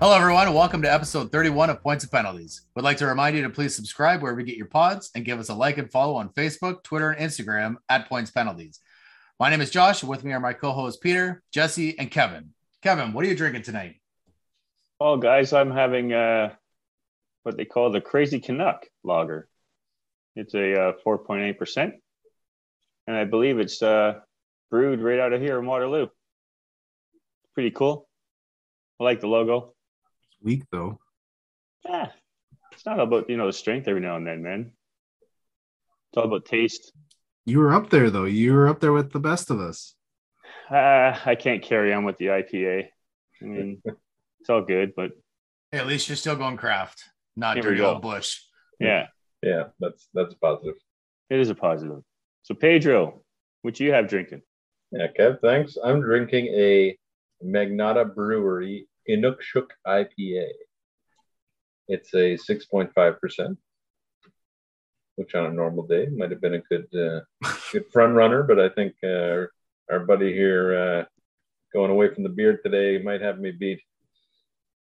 Hello, everyone, and welcome to episode 31 of Points and Penalties. Would like to remind you to please subscribe wherever you get your pods and give us a like and follow on Facebook, Twitter, and Instagram at Points Penalties. My name is Josh, with me are my co-hosts Peter, Jesse, and Kevin. Kevin, what are you drinking tonight? Well, guys, I'm having uh, what they call the Crazy Canuck lager. It's a uh, 4.8%, and I believe it's uh, brewed right out of here in Waterloo. Pretty cool. I like the logo. It's weak though. Yeah, it's not about you know the strength every now and then, man. It's all about taste. You were up there though. You were up there with the best of us. Uh, I can't carry on with the IPA. I mean, it's all good, but Hey, at least you're still going craft, not Here we dirty old bush. yeah, Yeah, that's that's positive. it is a positive. So Pedro, what you have drinking? Yeah, Kev, thanks. I'm drinking a Magnata Brewery Inukshuk IPA. It's a 6.5%, which on a normal day might have been a good uh, good front runner, but I think uh, our buddy here uh, going away from the beard today might have me beat.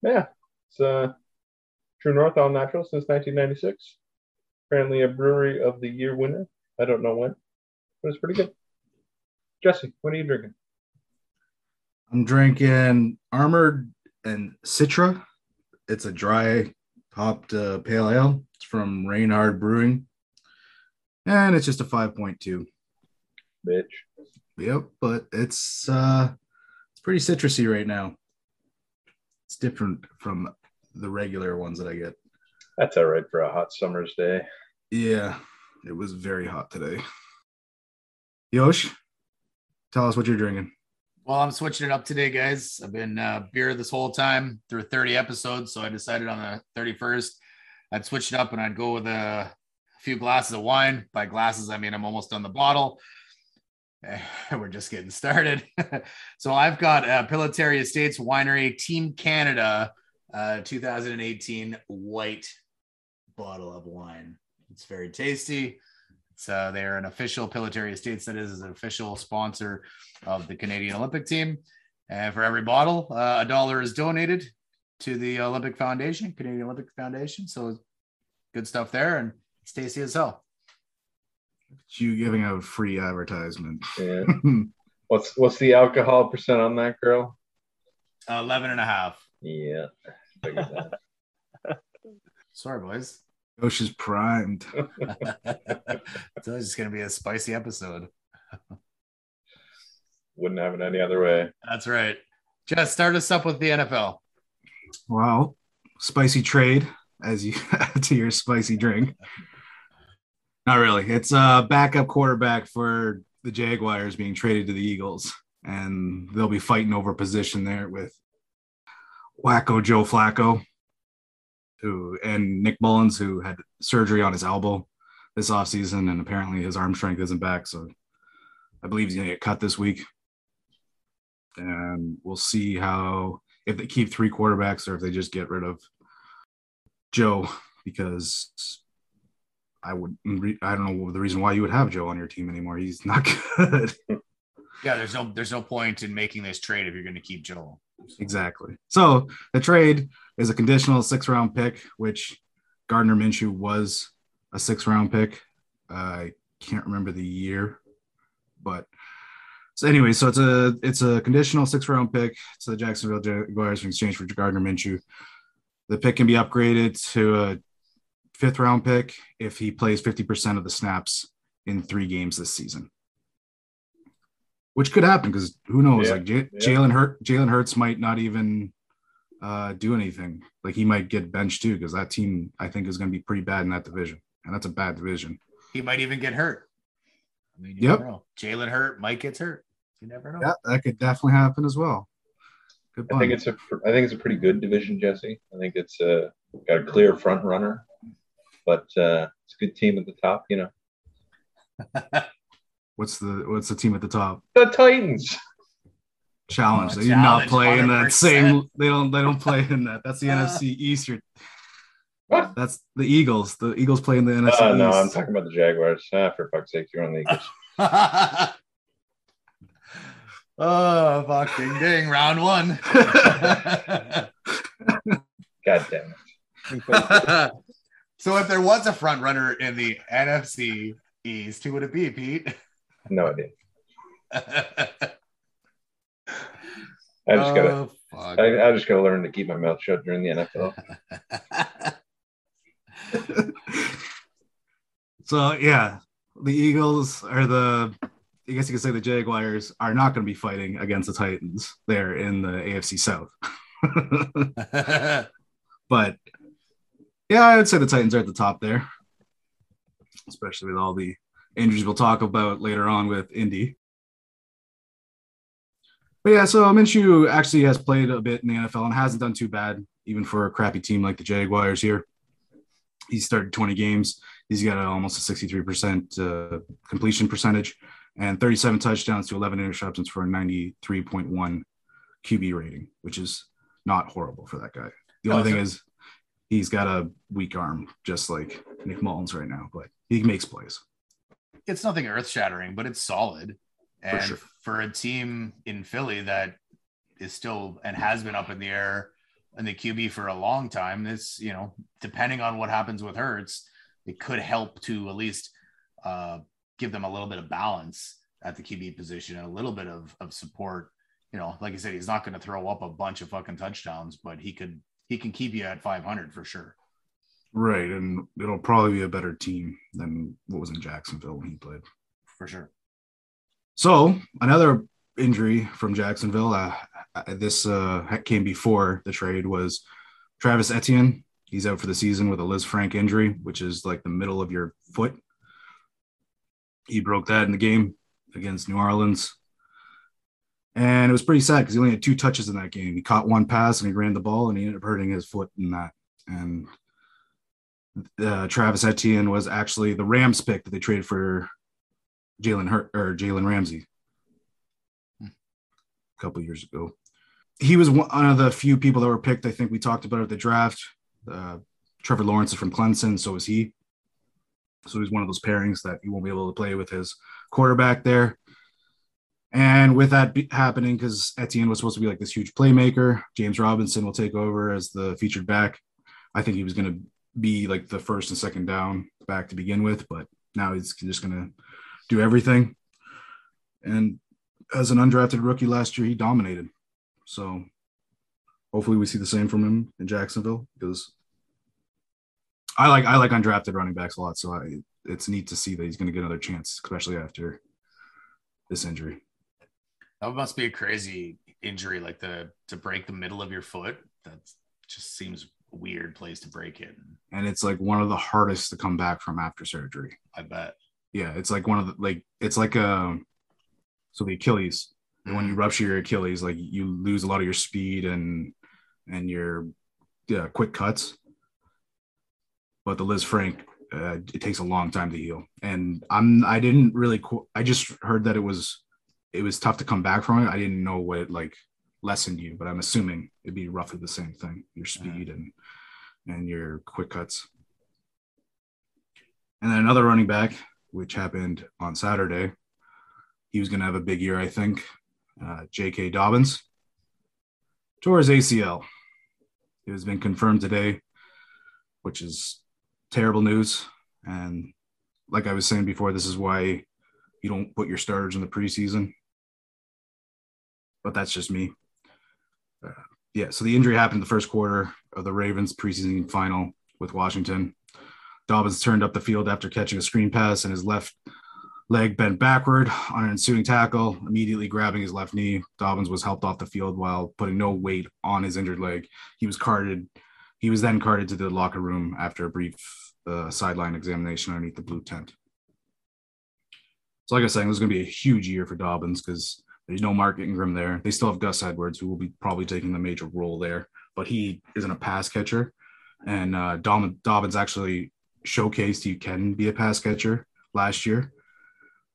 Yeah, it's uh, True North All Natural since 1996. Apparently a Brewery of the Year winner. I don't know when, but it's pretty good. Jesse, what are you drinking? I'm drinking Armored and Citra. It's a dry hopped uh, pale ale. It's from Reinhard Brewing, and it's just a 5.2. Bitch. Yep, but it's uh, it's pretty citrusy right now. It's different from the regular ones that I get. That's all right for a hot summer's day. Yeah, it was very hot today. Yosh, tell us what you're drinking. Well, I'm switching it up today, guys. I've been uh, beer this whole time through 30 episodes, so I decided on the 31st I'd switch it up and I'd go with a few glasses of wine. By glasses, I mean I'm almost on the bottle. Eh, We're just getting started. so I've got uh, Pillitteri Estates Winery Team Canada uh, 2018 white bottle of wine. It's very tasty. It's, uh, they're an official Pillitteri Estates, that is, is an official sponsor of the Canadian Olympic team. And for every bottle, uh, a dollar is donated to the Olympic Foundation, Canadian Olympic Foundation. So good stuff there, and Stacy as hell. You giving a free advertisement. Yeah. what's what's the alcohol percent on that girl? Uh, 11 and a half. Yeah. Sorry, boys. Yosh is primed. it's just going to be a spicy episode. Wouldn't have it any other way. That's right. Just start us up with the NFL. Wow, spicy trade as you add to your spicy drink. Not really. It's a backup quarterback for the Jaguars being traded to the Eagles, and they'll be fighting over position there with Wacko Joe Flacco, who and Nick Mullens, who had surgery on his elbow this offseason, and apparently his arm strength isn't back. So I believe he's gonna get cut this week. And we'll see how if they keep three quarterbacks or if they just get rid of Joe because I would I don't know the reason why you would have Joe on your team anymore. He's not good. Yeah, there's no there's no point in making this trade if you're going to keep Joel. Exactly. So the trade is a conditional six round pick, which Gardner Minshew was a six round pick. I can't remember the year, but so anyway, so it's a it's a conditional six round pick to the Jacksonville Jaguars in exchange for Gardner Minshew. The pick can be upgraded to a fifth round pick if he plays 50% of the snaps in three games this season. Which could happen because who knows? Yeah, like J- yeah. Jalen Hurt, Jalen Hurts might not even uh, do anything. Like he might get benched too because that team I think is going to be pretty bad in that division, and that's a bad division. He might even get hurt. I mean, you Yep. never know. Jalen hurt, Mike gets hurt. You never know. Yeah, that could definitely happen as well. Good I think it's a I think it's a pretty good division, Jesse. I think it's uh, got a clear front runner, but uh, it's a good team at the top. You know, what's the what's the team at the top? the Titans. Challenge. Oh, they do not challenge, play in that same. They don't. They don't play in that. That's the NFC East. You're- What? That's the Eagles. The Eagles play in the NFC Uh, no, I'm talking about the Jaguars. Ah, for fuck's sake, you're on the Eagles. oh, fuck, ding, ding, round one. God damn it. so if there was a front runner in the NFC East, who would it be, Pete? No idea. I just gotta. Oh. I, I just gotta learn to keep my mouth shut during the NFL. so yeah, the Eagles are the I guess you could say the Jaguars are not going to be fighting against the Titans there in the AFC South. but yeah, I would say the Titans are at the top there, especially with all the injuries we'll talk about later on with Indy. But yeah, so Minshew actually has played a bit in the NFL and hasn't done too bad, even for a crappy team like the Jaguars here. He started 20 games. He's got a, almost a 63% uh, completion percentage and 37 touchdowns to 11 interceptions for a 93.1 QB rating, which is not horrible for that guy. The only thing is he's got a weak arm, just like Nick Mullens right now, but he makes plays. It's nothing earth shattering, but it's solid. And sure. for a team in Philly that is still and has been up in the air in the QB for a long time, this, you know, depending on what happens with Hurts, it could help to at least uh, give them a little bit of balance at the QB position and a little bit of, of support. You know, like I said, he's not going to throw up a bunch of fucking touchdowns, but he could, he can keep you at 500 for sure. Right. And it'll probably be a better team than what was in Jacksonville when he played. For sure. So another injury from Jacksonville. Uh, this uh, came before the trade was Travis Etienne. He's out for the season with a Lisfranc injury, which is like the middle of your foot. He broke that in the game against New Orleans. And it was pretty sad because he only had two touches in that game. He caught one pass and he ran the ball and he ended up hurting his foot in that. And uh, Travis Etienne was actually the Rams pick that they traded for Jalen Hurt or Jalen Ramsey a couple years ago. He was one of the few people that were picked. I think we talked about at the draft. Uh, Trevor Lawrence is from Clemson, so is he. So he's one of those pairings that he won't be able to play with his quarterback there. And with that be- happening, because Etienne was supposed to be like this huge playmaker, James Robinson will take over as the featured back. I think he was going to be like the first and second down back to begin with, but now he's just going to do everything. And as an undrafted rookie last year, he dominated. So hopefully we see the same from him in Jacksonville because I like I like undrafted running backs a lot. So I, it's neat to see that he's going to get another chance, especially after this injury. That must be a crazy injury, like the to break the middle of your foot. That just seems weird place to break it. And it's like one of the hardest to come back from after surgery. I bet. Yeah, it's like one of the like it's like a so the Achilles. When you rupture your Achilles, like you lose a lot of your speed and and your yeah, quick cuts. But the Lisfranc, uh, it takes a long time to heal. And I'm I didn't really I just heard that it was it was tough to come back from it. I didn't know what it like lessened you, but I'm assuming it'd be roughly the same thing. Your speed and and your quick cuts. And then another running back, which happened on Saturday. He was going to have a big year, I think. Uh, J.K. Dobbins tore his ACL. It has been confirmed today, which is terrible news. And like I was saying before, this is why you don't put your starters in the preseason. But that's just me. Uh, yeah, so the injury happened in the first quarter of the Ravens preseason final with Washington. Dobbins turned up the field after catching a screen pass and his left leg bent backward on an ensuing tackle, immediately grabbing his left knee. Dobbins was helped off the field while putting no weight on his injured leg. He was carted. He was then carted to the locker room after a brief uh, sideline examination underneath the blue tent. So, like I was saying, this is going to be a huge year for Dobbins because there's no Mark Ingram there. They still have Gus Edwards, who will be probably taking the major role there, but he isn't a pass catcher. And uh, Dom- Dobbins actually showcased he can be a pass catcher last year.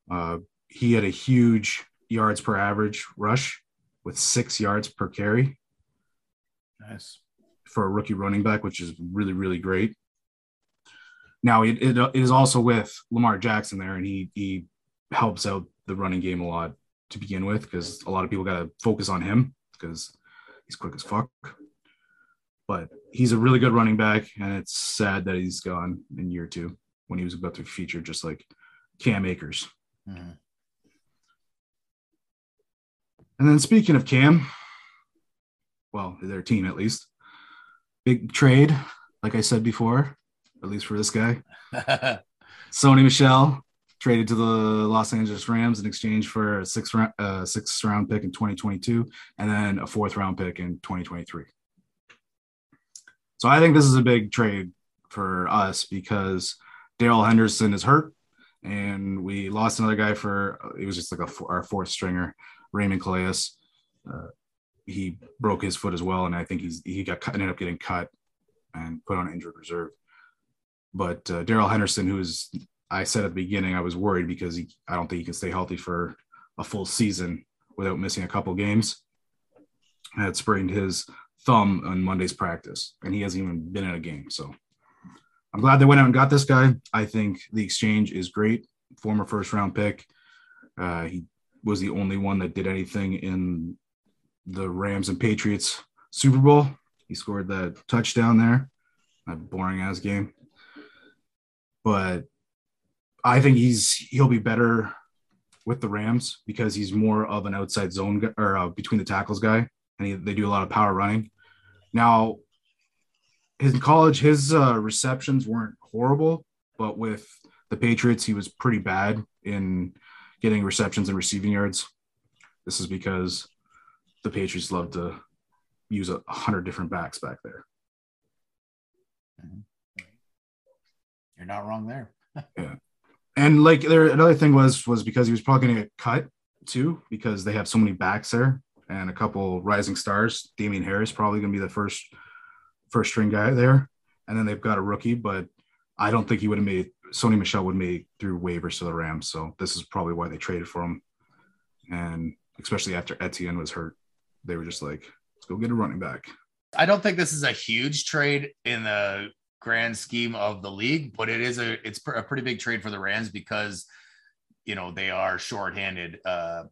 Uh, he had a huge yards per average rush with six yards per carry Nice. for a rookie running back, which is really, really great. Now it, it, it is also with Lamar Jackson there, and he he helps out the running game a lot to begin with because a lot of people got to focus on him because he's quick as fuck. But he's a really good running back, and it's sad that he's gone in year two when he was about to feature just like Cam Akers. Mhm. And then speaking of Cam, well, their team at least, big trade, like I said before, at least for this guy. Sony Michel traded to the Los Angeles Rams in exchange for a six round, uh, sixth round pick in 2022 and then a fourth round pick in 2023. So I think this is a big trade for us because Darrell Henderson is hurt and we lost another guy for it was just like a our fourth stringer, Raymond Calais. Uh, he broke his foot as well, and I think he's he got cut, ended up getting cut and put on injured reserve. But uh, Darrell Henderson, who's I said at the beginning, I was worried because he, I don't think he can stay healthy for a full season without missing a couple games. Had sprained his thumb on Monday's practice, and he hasn't even been in a game. So I'm glad they went out and got this guy. I think the exchange is great. Former first round pick. Uh, he was the only one that did anything in the Rams and Patriots Super Bowl. He scored that touchdown there, that boring ass game. But I think he's he'll be better with the Rams because he's more of an outside zone or uh, between the tackles guy, and he, they do a lot of power running. Now, his in college, his uh, receptions weren't horrible, but with the Patriots, he was pretty bad in getting receptions and receiving yards. This is because the Patriots love to use a hundred different backs back there. You're not wrong there. yeah, And like there, another thing was was because he was probably going to get cut too because they have so many backs there and a couple rising stars. Damien Harris probably going to be the first first string guy there, and then they've got a rookie, but I don't think he would have made Sony Michel would made through waivers to the Rams. So this is probably why they traded for him, and especially after Etienne was hurt, they were just like, let's go get a running back. I don't think this is a huge trade in the grand scheme of the league, but it is a it's a pretty big trade for the Rams because you know they are shorthanded uh,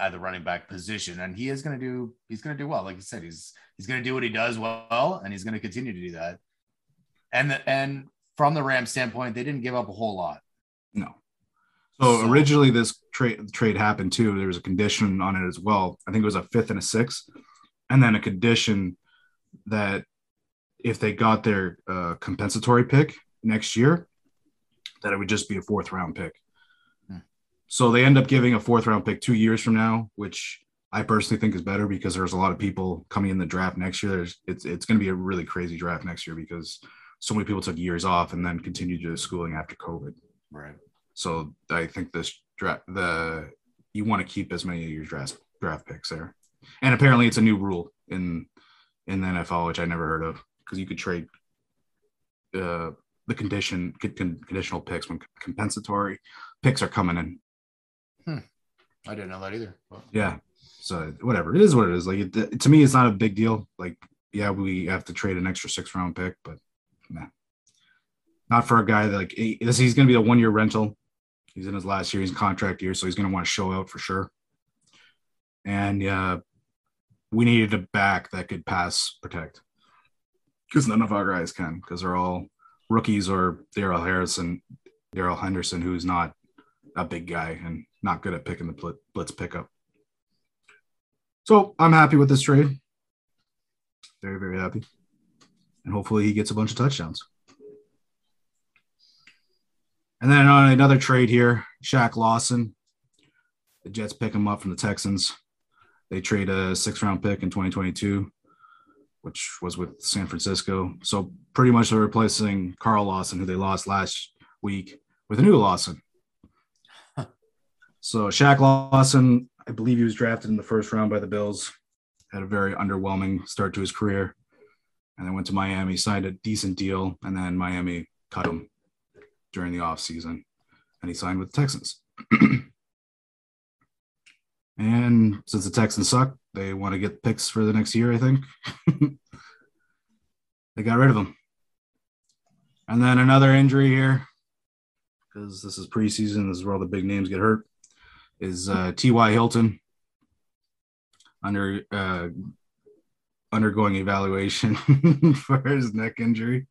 at the running back position, and he is going to do he's going to do well. Like you said, he's he's going to do what he does well, and he's going to continue to do that. And the, and from the Rams standpoint, they didn't give up a whole lot. No. So, So- originally this trade trade happened too. There was a condition on it as well. I think it was a fifth and a sixth, and then a condition that if they got their uh, compensatory pick next year, that it would just be a fourth round pick. So they end up giving a fourth round pick two years from now, which I personally think is better because there's a lot of people coming in the draft next year. There's it's it's going to be a really crazy draft next year because so many people took years off and then continued to schooling after COVID. Right. So I think this draft the you want to keep as many of your draft draft picks there. And apparently it's a new rule in in the NFL, which I never heard of, because you could trade uh, the condition con- con- conditional picks when compensatory picks are coming in. I didn't know that either. Well, Yeah. So whatever it is, what it is. Like it, to me, it's not a big deal. Like yeah, we have to trade an extra six round pick, but nah. not for a guy that like. He's going to be a one year rental. He's in his last year. He's contract year, so he's going to want to show out for sure. And uh, we needed a back that could pass protect because none of our guys can because they're all rookies or Daryl Harrison, Darrell Henderson, who's not a big guy and not good at picking the blitz pickup. So I'm happy with this trade. Very, very happy. And hopefully he gets a bunch of touchdowns. And then on another trade here, Shaq Lawson. The Jets pick him up from the Texans. They trade a six round pick in 2022, which was with San Francisco. So pretty much they're replacing Carl Lawson, who they lost last week, with a new Lawson. So Shaq Lawson, I believe he was drafted in the first round by the Bills. Had a very underwhelming start to his career, and then went to Miami, signed a decent deal, and then Miami cut him during the offseason, and he signed with the Texans. and since the Texans suck, they want to get picks for the next year, I think. they got rid of him. And then another injury here, because this is preseason. This is where all the big names get hurt is uh, T.Y. Hilton under uh, undergoing evaluation for his neck injury.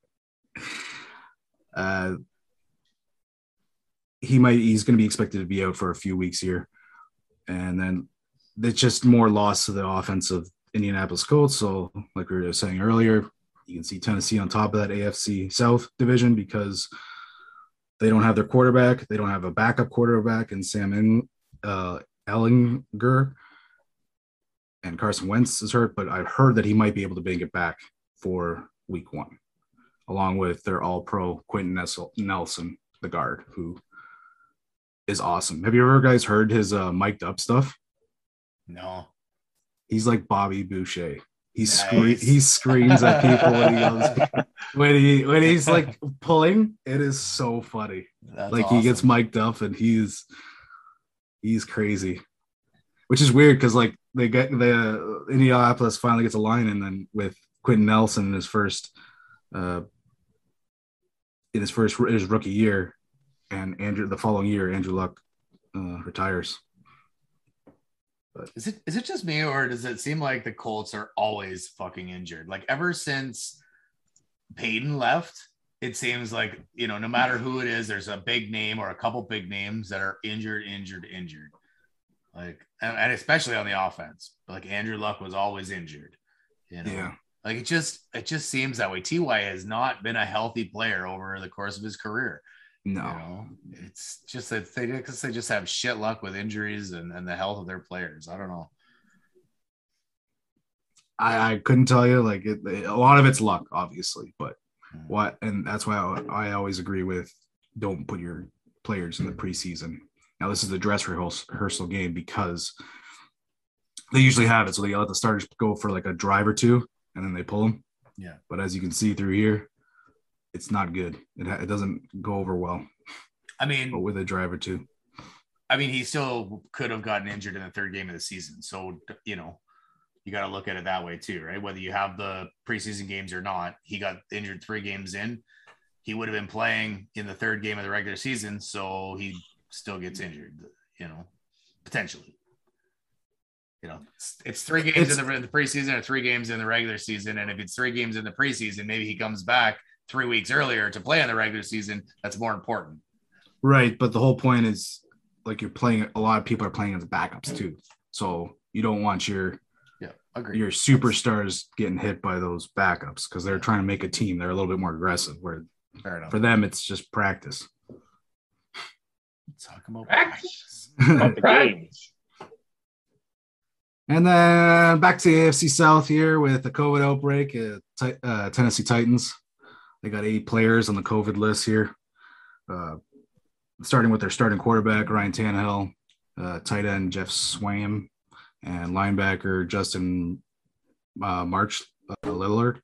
Uh, he might he's going to be expected to be out for a few weeks here, and then it's just more loss to the offense of Indianapolis Colts. So, like we were saying earlier, you can see Tennessee on top of that AFC South division because they don't have their quarterback. They don't have a backup quarterback and Sam uh, Ehlinger. And Carson Wentz is hurt, but I've heard that he might be able to bring it back for week one, along with their all pro Quenton Nelson, the guard, who is awesome. Have you ever guys heard his uh, mic'd up stuff? No. He's like Bobby Boucher. He Nice. scre- he screams at people when he goes when he when he's like pulling. It is so funny. That's like he gets awesome. mic'd up and he's he's crazy, which is weird because like they get the Indianapolis finally gets a line and then with Quenton Nelson in his first uh in his first his rookie year and Andrew the following year Andrew Luck uh, retires. Is it is it just me or does it seem like the Colts are always fucking injured? Like ever since Peyton left, it seems like you know no matter who it is, there's a big name or a couple big names that are injured, injured, injured. Like and, and especially on the offense, like Andrew Luck was always injured. You know, Yeah. like it just it just seems that way. Ty has not been a healthy player over the course of his career. No. You know, it's just that they because they just have shit luck with injuries and, and the health of their players. I don't know. I, I couldn't tell you like it, a lot of it's luck obviously but. Mm. what and that's why I, I always agree with don't put your players in the preseason now this is the dress rehearsal, game because they usually have it so they let the starters go for like a drive or two and then they pull them Yeah. but as you can see through here it's not good it, ha- it doesn't go over well I but mean, with a drive or two I mean, he still could have gotten injured in the third game of the season. So you know, you got to look at it that way too, right? Whether you have the preseason games or not, he got injured three games in. He would have been playing in the third game of the regular season, so he still gets injured. You know, potentially. You know, it's, it's three games in the, in the preseason or three games in the regular season, and if it's three games in the preseason, maybe he comes back three weeks earlier to play in the regular season. That's more important. right but the whole point is like you're playing a lot of people are playing as backups too so you don't want your Yeah, agree. your superstars getting hit by those backups because they're trying to make a team. They're a little bit more aggressive. Where Fair enough. for them, it's just practice. Talk about Practice. practice. Not the games. and then back to the AFC South here with the COVID outbreak. Uh, Ti- uh, Tennessee Titans. They got eight players on the COVID list here. Uh, starting with their starting quarterback Ryan Tannehill, uh, tight end Geoff Swaim, and linebacker Justin uh, March uh, Lillard,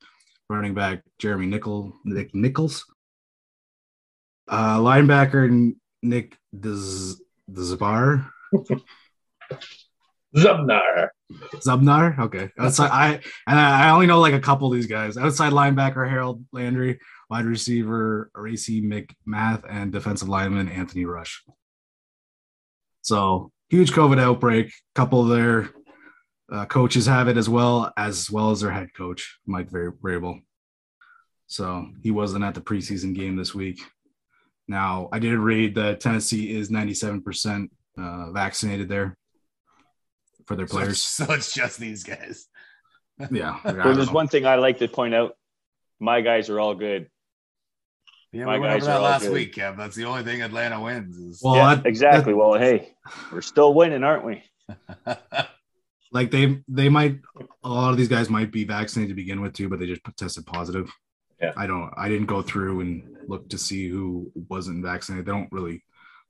running back Jeremy Nickel Nick Nichols, uh, linebacker Nick Dz- Dzbar Dzubnar. Dzubnar. Okay, outside I and I only know like a couple of these guys. Outside linebacker Harold Landry, wide receiver Racey McMath, and defensive lineman Anthony Rush. So huge COVID outbreak. A couple of their uh, coaches have it as well as well as their head coach Mike Var- Vrabel. So he wasn't at the preseason game this week. Now I did read that Tennessee is 97% uh, vaccinated there for their So it's, players. so it's just these guys. Yeah. I Well, there's know. one thing I like to point out. My guys are all good. Yeah, My we went guys over that last good. week, Kev. That's the only thing Atlanta wins. Is Well, yeah, that- exactly. well, hey, we're still winning, aren't we? like they they might a lot of these guys might be vaccinated to begin with too, but they just tested positive. Yeah. I don't I didn't go through and look to see who wasn't vaccinated. They don't really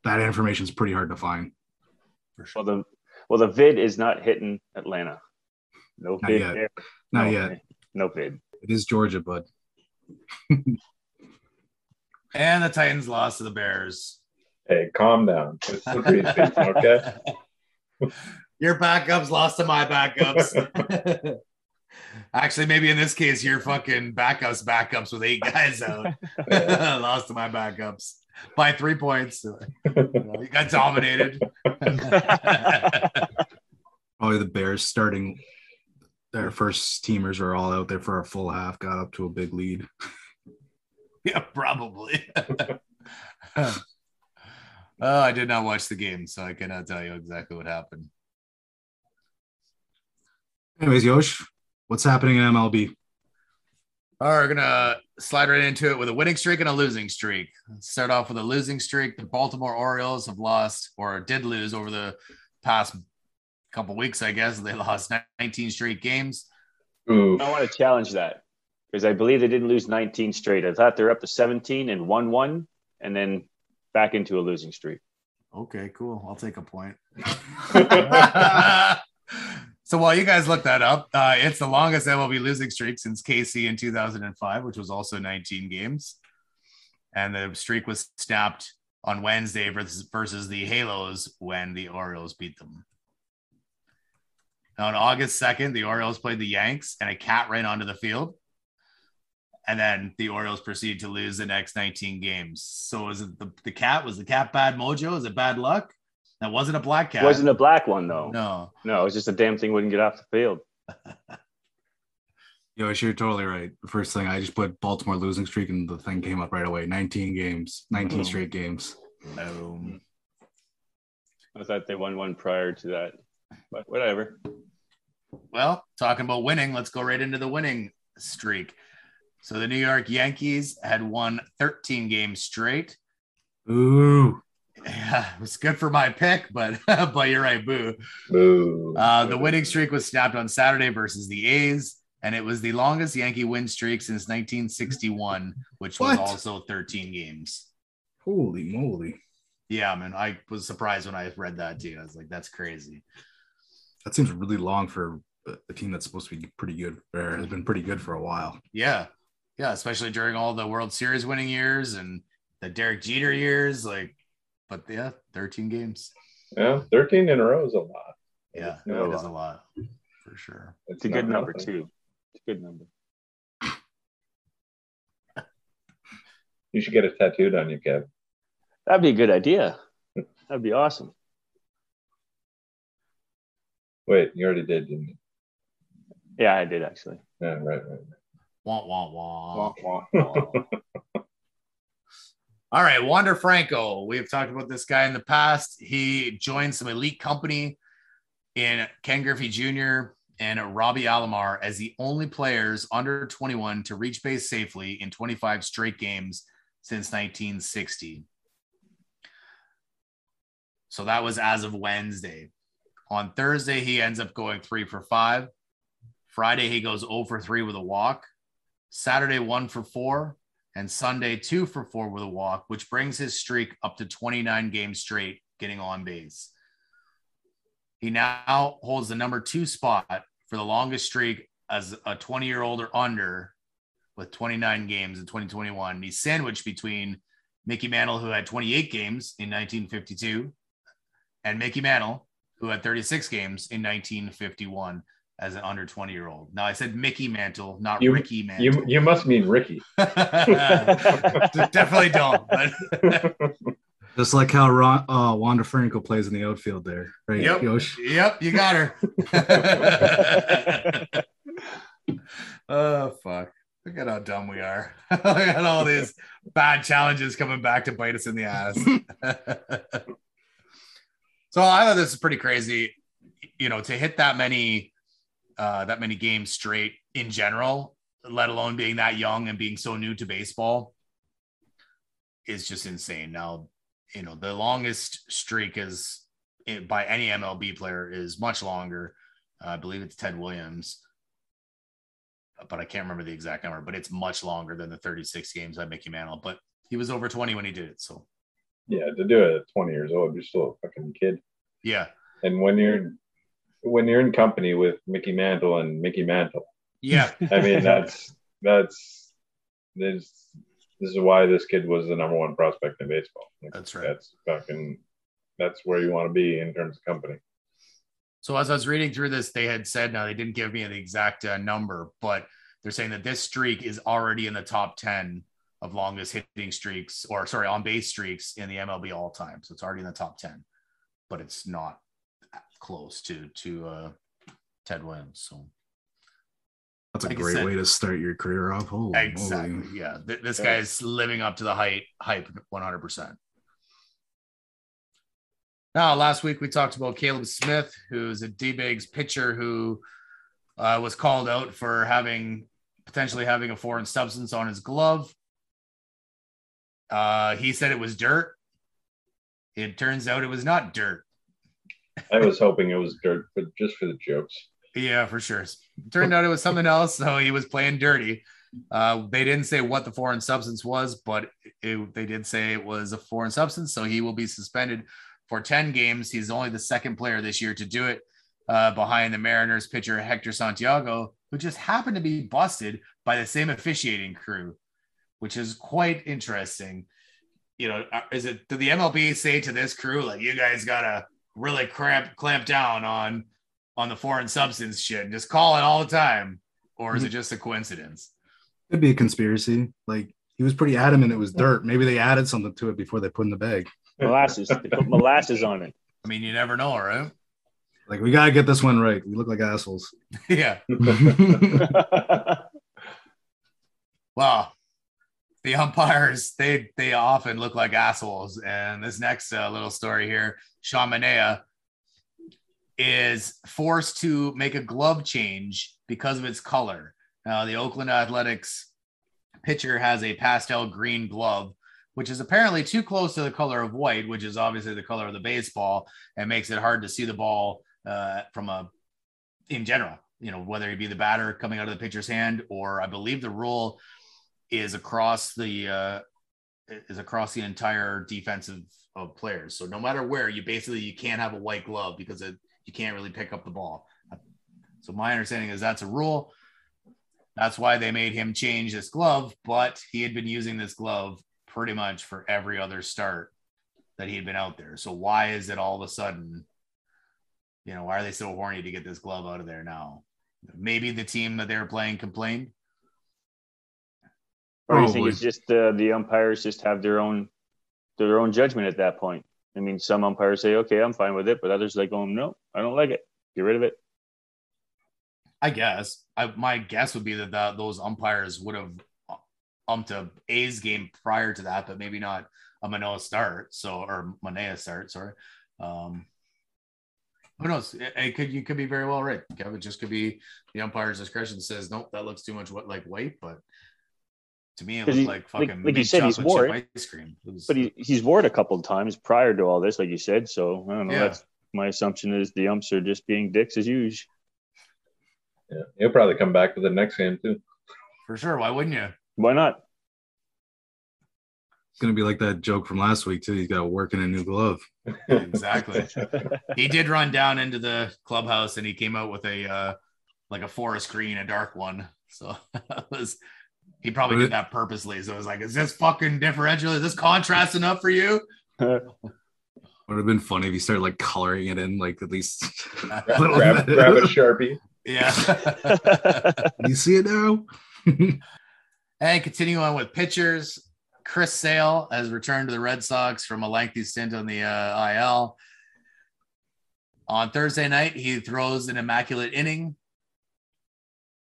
that information is pretty hard to find. for sure. Well, the well the vid is not hitting Atlanta. No Not vid yet. there. Not no, yet. No vid. It is Georgia, bud. And the Titans lost to the Bears. Hey, calm down. It's okay? Your backups lost to my backups. Actually, maybe in this case, your fucking backups, backups with eight guys out. lost to my backups by three points. You got dominated. Probably the Bears starting their first teamers are all out there for a full half, got up to a big lead. Yeah, probably. oh, I did not watch the game, so I cannot tell you exactly what happened. Anyways, Yosh, what's happening in MLB? All right, we're gonna slide right into it with a winning streak and a losing streak. Let's start off with a losing streak. The Baltimore Orioles have lost or did lose over the past couple weeks, I guess. They lost 19 straight games. Oof. I want to challenge that because I believe they didn't lose 19 straight. I thought they're up to 17 and 1 1 and then back into a losing streak. Okay, cool. I'll take a point. so while you guys look that up, uh, it's the longest MLB losing streak since KC in 2005, which was also 19 games. And the streak was snapped on Wednesday versus, versus the Halos when the Orioles beat them. Now, on August 2nd, the Orioles played the Yanks and a cat ran onto the field. And then the Orioles proceed to lose the next 19 games. So is it the, the cat? Was the cat bad mojo? Is it bad luck? That wasn't a black cat. It wasn't a black one, though. No. No, it was just a damn thing wouldn't get off the field. Yosh, you're totally right. The first thing I just put Baltimore losing streak and the thing came up right away. 19 games, 19 Boom. straight games. Boom. I thought they won one prior to that, but whatever. Well, talking about winning, let's go right into the winning streak. So the New York Yankees had won 13 games straight. Ooh. Yeah, it was good for my pick, but but you're right, boo. Boo. Uh, the winning streak was snapped on Saturday versus the A's, and it was the longest Yankee win streak since 1961, which was also 13 games. Holy moly. Yeah, man, I was surprised when I read that too. I was like, that's crazy. That seems really long for a team that's supposed to be pretty good or has been pretty good for a while. Yeah, yeah, especially during all the World Series winning years and the Derek Jeter years, like. But yeah, 13 games. Yeah, 13 in a row is a lot. Yeah, It's it not is a lot for sure. It's a good number, nothing. too. It's a good number. You should get it tattooed on you, Kev. That'd be a good idea. That'd be awesome. Wait, you already did, didn't you? Yeah, I did actually. Yeah, right, right, right. Wah, wah, wah. Wah, wah, wah. All right, Wander Franco. We've talked about this guy in the past. He joined some elite company in Ken Griffey Jr. and Robbie Alomar as the only players under 21 to reach base safely in 25 straight games since 1960. So that was as of Wednesday. On Thursday, he ends up going three for five. Friday, he goes 0 for three with a walk. Saturday, one for four and Sunday two for four with a walk, which brings his streak up to 29 games straight getting on base. He now holds the number two spot for the longest streak as a 20 year old or under with 29 games in 2021. He's sandwiched between Mickey Mantle, who had 28 games in 1952, and Mickey Mantle, who had 36 games in 1951 as an under 20 year old. Now I said Mickey Mantle, not You- Ricky Mantle. You you must mean Ricky. Definitely don't. But Just like how Ron, uh, Wanda Franco plays in the outfield there, right? Yep. Yosh? yep, you got her. oh fuck. Look at how dumb we are. Look at all these bad challenges coming back to bite us in the ass. so I thought this is pretty crazy. You know, to hit that many uh that many games straight in general, let alone being that young and being so new to baseball, is just insane. Now, you know, the longest streak is by any MLB player is much longer. Uh, I believe it's Ted Williams, but I can't remember the exact number. But it's much longer than the 36 games by Mickey Mantle. But he was over 20 when he did it. So Yeah, to do it at 20 years old, you're still a fucking kid. yeah, And when you're when you're in company with Mickey Mantle and Mickey Mantle, yeah, I mean that's that's this this is why this kid was the number one prospect in baseball. Like, that's right. That's fucking that's where you want to be in terms of company. So as I was reading through this, they had said now they didn't give me the exact uh, number, but they're saying that this streak is already in the top 10 of longest hitting streaks, or sorry, on base streaks in the MLB all time. So it's already in the top 10, but it's not close to to uh, Ted Williams. So That's a Like great said- way to start your career off. Holy Exactly. moly. Yeah. Th- this Yeah. guy's living up to the height hype 100%. Now, last week we talked about Caleb Smith, who's a D-backs pitcher who uh, was called out for having potentially having a foreign substance on his glove. Uh, he said it was dirt. It turns out it was not dirt. I was hoping it was dirt, but just for the jokes. Yeah, for sure. Turned out it was something else, so he was playing dirty. Uh, they didn't say what the foreign substance was, but it, they did say it was a foreign substance, so he will be suspended for 10 games. He's only the second player this year to do it, uh, behind the Mariners pitcher Hector Santiago, who just happened to be busted by the same officiating crew, which is quite interesting. You know, uh, is it did the MLB say to this crew like you guys gotta really cramp clamp down on on the foreign substance shit and just call it all the time, or is it just a coincidence? Could be a conspiracy. Like he was pretty adamant it was dirt. Maybe they added something to it before they put in the bag. Molasses. They put molasses on it. I mean, you never know, right? Like we gotta get this one right. We look like assholes. yeah. Well, the umpires they they often look like assholes. And this next uh, little story here, Sean Manaea is forced to make a glove change because of its color. Now, the Oakland Athletics pitcher has a pastel green glove, which is apparently too close to the color of white, which is obviously the color of the baseball, and makes it hard to see the ball uh, from a in general. You know, whether it be the batter coming out of the pitcher's hand, or I believe the rule is across the uh, is across the entire defensive of players. So no matter where, you basically you can't have a white glove because it, you can't really pick up the ball. So my understanding is that's a rule. That's why they made him change this glove, but he had been using this glove pretty much for every other start that he had been out there. So why is it all of a sudden, you know, why are they so horny to get this glove out of there now? Maybe the team that they were playing complained. Or you think it's just uh, the umpires just have their own their own judgment at that point? I mean, some umpires say, "Okay, I'm fine with it," but others like, "Oh no, I don't like it. Get rid of it." I guess. I my guess would be that the, those umpires would have umped a A's game prior to that, but maybe not a Manoa start. So or Manaea start. Sorry. Um, who knows? It, it could you could be very well right. Kevin just could be the umpire's discretion says nope, that looks too much what like white, but to me it looked he- like like- fucking like you said, he's chocolate wore chip ice cream. It was- But he, he's wore it a couple of times prior to all this, like you said. So I don't know. Yeah. That's my assumption is the umps are just being dicks as usual. Yeah, he'll probably come back to the next game too. for sure. Why wouldn't you? Why not? It's gonna be like that joke from last week too. He's got to work in a new glove. Exactly. he did run down into the clubhouse and he came out with a uh like a forest green, a dark one. So that was he probably did that purposely. So it was like, is this fucking differential? Is this contrast enough for you? Would have been funny if you started like coloring it in, like at least. a Grab, little grab, bit. grab a sharpie. yeah. You see it now? and continue on with pitchers. Chris Sale has returned to the Red Sox from a lengthy stint on the uh, IL. On Thursday night, he throws an immaculate inning,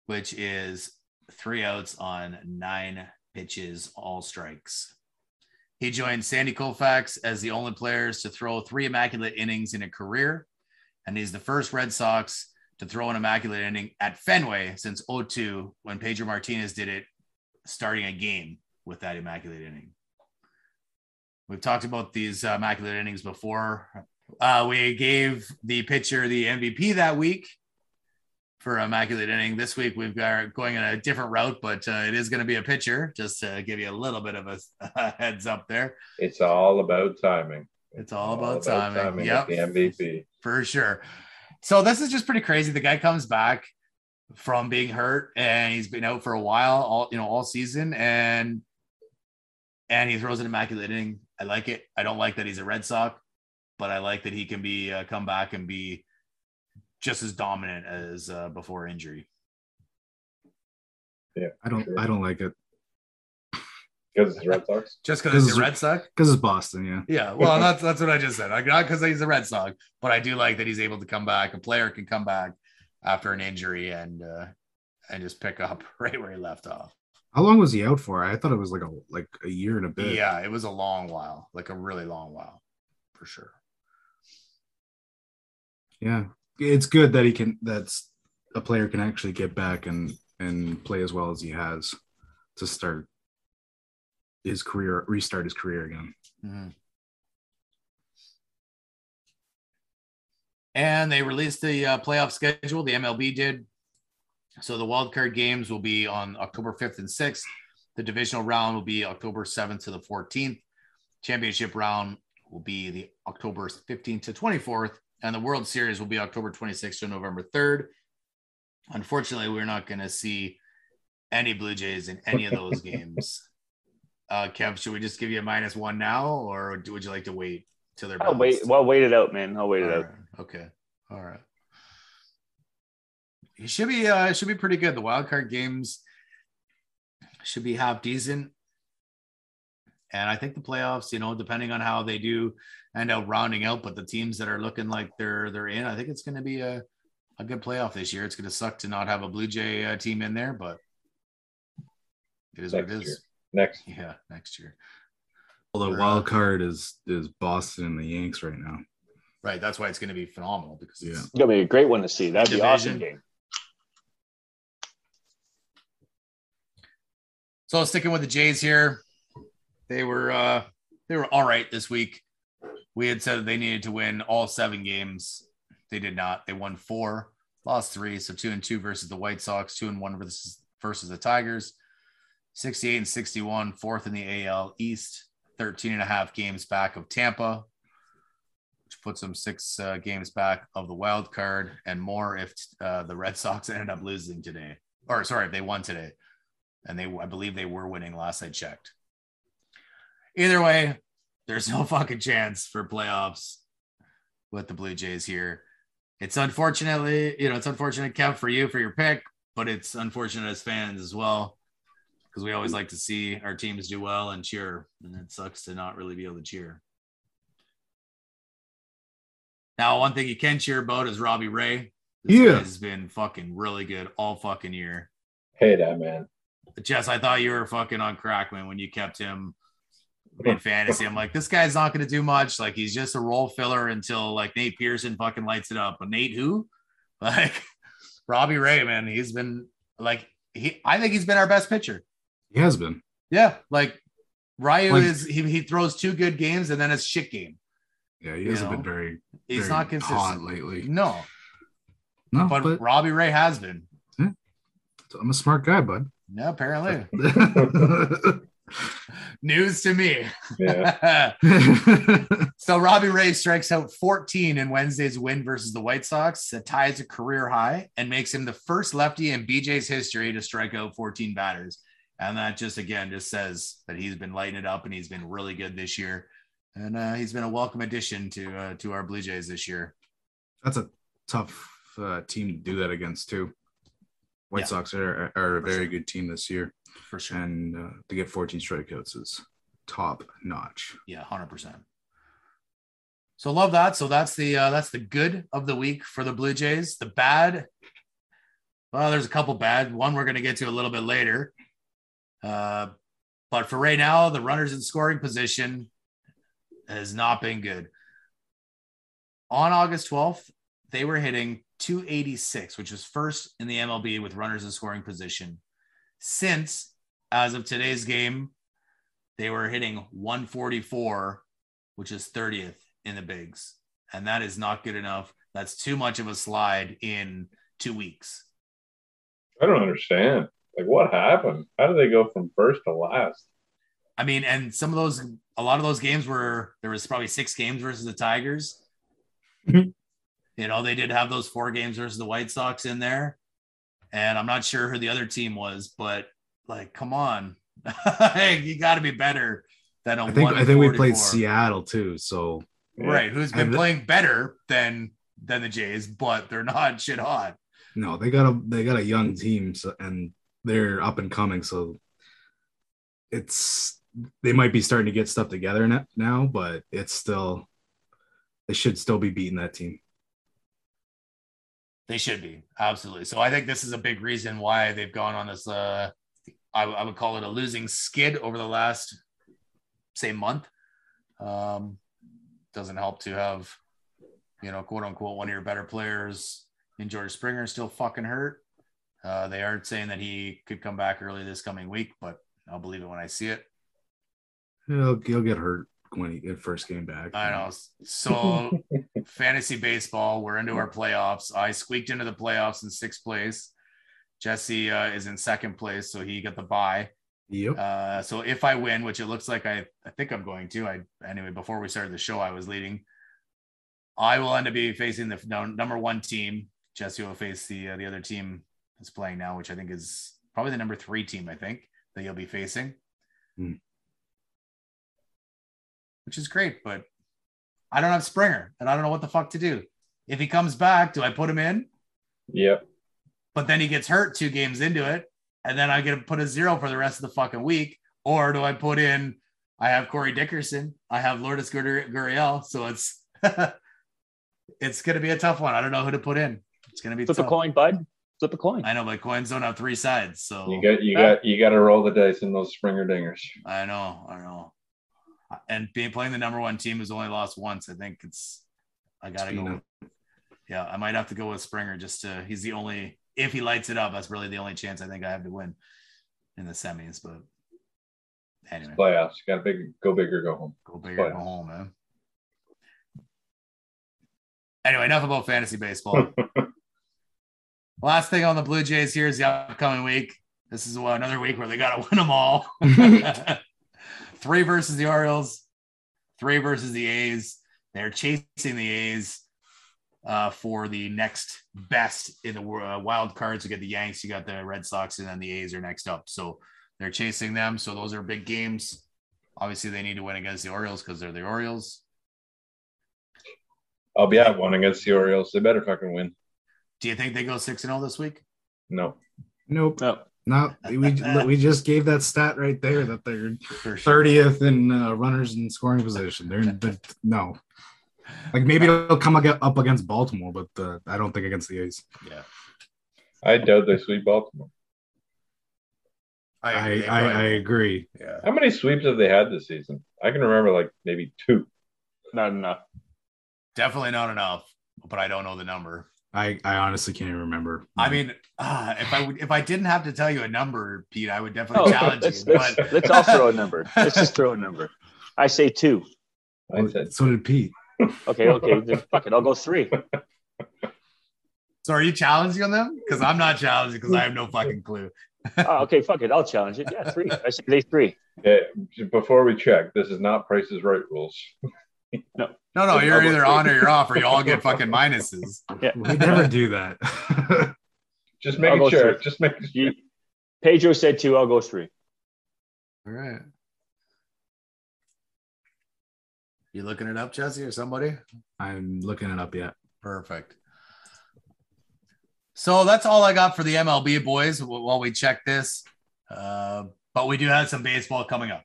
which is three outs on nine pitches, all strikes. He joined Sandy Koufax as the only players to throw three immaculate innings in a career, and he's the first Red Sox to throw an immaculate inning at Fenway since 02 when Pedro Martinez did it starting a game with that immaculate inning. We've talked about these uh, immaculate innings before. Uh, we gave the pitcher the MVP that week for immaculate inning. This week we've got going in a different route, but uh, it is going to be a pitcher. Just to give you a little bit of a, a heads up there. It's all about timing. It's all about timing. with Yep. The MVP. for sure. So this is just pretty crazy. The guy comes back from being hurt and he's been out for a while, all you know, all season, and and he throws an immaculate inning. I like it. I don't like that he's a Red Sox, but I like that he can be uh, come back and be just as dominant as uh, before injury. Yeah, I don't. Sure. I don't like it Because it's Red Sox. Just because he's This a Red Sox. because it's Boston. Yeah. Yeah, well, that's that's what I just said. Like, not because he's a Red Sox, but I do like that he's able to come back. A player can come back after an injury and uh, and just pick up right where he left off. How long was he out for? I thought it was like a like a year and a bit. Yeah, it was a long while, like a really long while, for sure. Yeah, it's good that he can. That's a player can actually get back and and play as well as he has to start his career, restart his career again. Mm-hmm. And they released the uh, playoff schedule. The MLB did. So the wild card games will be on October 5th and 6th. The divisional round will be October 7th to the 14th. Championship round will be the October 15th to 24th. And the World Series will be October 26th to November 3rd. Unfortunately, we're not going to see any Blue Jays in any of those games. Uh, Kev, should we just give you a minus one now, or would you like to wait till they're? I'll wait. Well, wait it out, man. I'll wait All it out. Okay. All right. It should be. Uh, it should be pretty good. The wild card games should be half decent, and I think the playoffs. You know, depending on how they do end up rounding out, but the teams that are looking like they're they're in, I think it's going to be a a good playoff this year. It's going to suck to not have a Blue Jay uh, team in there, but it is Next what it is. year. Next. Yeah, next year. Well, the Or, wild card is is Boston and the Yanks right now. Right. That's why it's going to be phenomenal because it's, Yeah. It's gonna be a great one to see. That'd be awesome game. So sticking with the Jays here, they were uh they were all right this week. We had said they needed to win all seven games. They did not. They won four, lost three, so two and two versus the White Sox, two and one versus versus the Tigers. 68 and 61, fourth in the AL East, 13 and a half games back of Tampa, which puts them six uh, games back of the wild card and more if uh, the Red Sox ended up losing today. Or sorry, if they won today and they I believe they were winning last I checked. Either way, there's no fucking chance for playoffs with the Blue Jays here. It's unfortunately, you know, it's unfortunate, Kev, for you for your pick, but it's unfortunate as fans as well because we always like to see our teams do well and cheer, and it sucks to not really be able to cheer. Now, one thing you can cheer about is Robbie Ray. This Yeah. guy's been fucking really good all fucking year. Hey, that man. Jess, I thought you were fucking on crack, man, when you kept him in fantasy. I'm like, this guy's not going to do much. Like, he's just a role filler until like Nate Pearson fucking lights it up. But Nate, who? Like, Robbie Ray, man, he's been like, he. I think he's been our best pitcher. He has been. Yeah, like Ryu Like- is he, he throws two good games and then it's shit game. Yeah, he You hasn't know, been very. He's very not consistent lately. No, No, but, but, Robbie Ray has been. I'm a smart guy, bud. No, apparently. News to me. Yeah. So Robbie Ray strikes out 14 in Wednesday's win versus the White Sox. That ties a career high and makes him the first lefty in BJ's history to strike out 14 batters. And that just again just says that he's been lighting it up and he's been really good this year. And uh, he's been a welcome addition to uh, to our Blue Jays this year. That's a tough uh, team to do that against too. White Yeah. Sox are, are a very sure. good team this year, For sure. and uh, to get 14 strikeouts is top notch. Yeah, hundred percent. So love that. So that's the uh, that's the good of the week for the Blue Jays. The bad, well, there's a couple bad. One we're going to get to a little bit later. Uh, but for right now, the runners in scoring position has not been good. On August 12th, they were hitting 286, which was first in the MLB with runners in scoring position. Since, as of today's game, they were hitting 144, which is 30th in the bigs. And that is not good enough. That's too much of a slide in two weeks. I don't understand. Like, what happened? How did they go from first to last? I mean, and some of those, a lot of those games were there was probably six games versus the Tigers. Mhm. You know, they did have those four games versus the White Sox in there. And I'm not sure who the other team was, but like, come on. hey, you got to be better than a I think I think we played Seattle too, so Right. Who's been And- playing better than than the Jays, but they're not shit hot. no, they got a they got a young team, so, and they're up and coming, so it's they might be starting to get stuff together now, but it's still they should still be beating that team. They should be absolutely. So I think this is a big reason why they've gone on this. Uh, I, I would call it a losing skid over the last say month. Um, doesn't help to have, you know, quote unquote, one of your better players in George Springer still fucking hurt. Uh, they are saying that he could come back early this coming week, but I'll believe it when I see it. He'll, he'll get hurt when he first came back. I know. So fantasy baseball, we're into our playoffs. I squeaked into the playoffs in sixth place. Jesse uh, is in second place, so he got the bye. Yep. Uh, so if I win, which it looks like I, I think I'm going to, I anyway. Before we started the show, I was leading. I will end up being facing the no, number one team. Jesse will face the uh, the other team that's playing now, which I think is probably the number three team. I think that you'll be facing. Hmm. Which is great. But I don't have Springer, and I don't know what the fuck to do. If he comes back, do I put him in? Yep. But then he gets hurt two games into it, and then I get to put a zero for the rest of the fucking week. Or do I put in? I have Corey Dickerson. I have Lourdes Gur- Gurriel. So it's it's gonna be a tough one. I don't know who to put in. It's gonna be Flip tough. a coin, bud. Flip a coin. I know, but coins don't have three sides, so You got you got you got to roll the dice in those Springer dingers. I know, I know. And being playing the number one team who's only lost once, I think it's I gotta go. up. Yeah, I might have to go with Springer just to he's the only if he lights it up, that's really the only chance I think I have to win in the semis. But anyway, Playoffs. Got to big go big or go home. go big or go home, man. Anyway, enough about fantasy baseball. Last thing on the Blue Jays here is the upcoming week. This is another week where they got to win them all. three versus the Orioles, three versus the A's. They're chasing the A's uh, for the next best in the wor- uh, wild cards. You get the Yanks, you got the Red Sox, and then the A's are next up. So they're chasing them. So those are big games. Obviously, they need to win against the Orioles because they're the Orioles. I'll be at one against the Orioles. They better fucking win. Do you think they go six and zero this week? No. Nope. No. No, we we just gave that stat right there that they're For sure. 30th in uh, runners in scoring position. They're, they're no, like maybe it'll come up against Baltimore, but uh, I don't think against the A's. Yeah, I doubt they sweep Baltimore. I agree. I, I agree. yeah. How many sweeps have they had this season? I can remember like maybe two. Not enough. Definitely not enough, but I don't know the number. I I honestly can't even remember. I mean, uh, if I would, if I didn't have to tell you a number, Pete, I would definitely Oh, challenge let's, you. let's, But let's all throw a number. Let's just throw a number. I say two. I said so did Pete. Okay, okay. Then fuck it. I'll go three. so, are you challenging them? Because I'm not challenging because I have no fucking clue. Oh, okay, fuck it. I'll challenge it. Yeah, three. I say three. Okay, before we check, this is not Price's Right rules. No, no, no, you're either three. on or you're off, or you all get fucking minuses. Yeah. We never do that. Just I'll making sure. three. Just making sure. You, Pedro said two. I'll go three. All right. You looking it up, Jesse, or somebody? I'm looking it up yet. Perfect. So that's all I got for the MLB boys while we check this. Uh, but we do have some baseball coming up.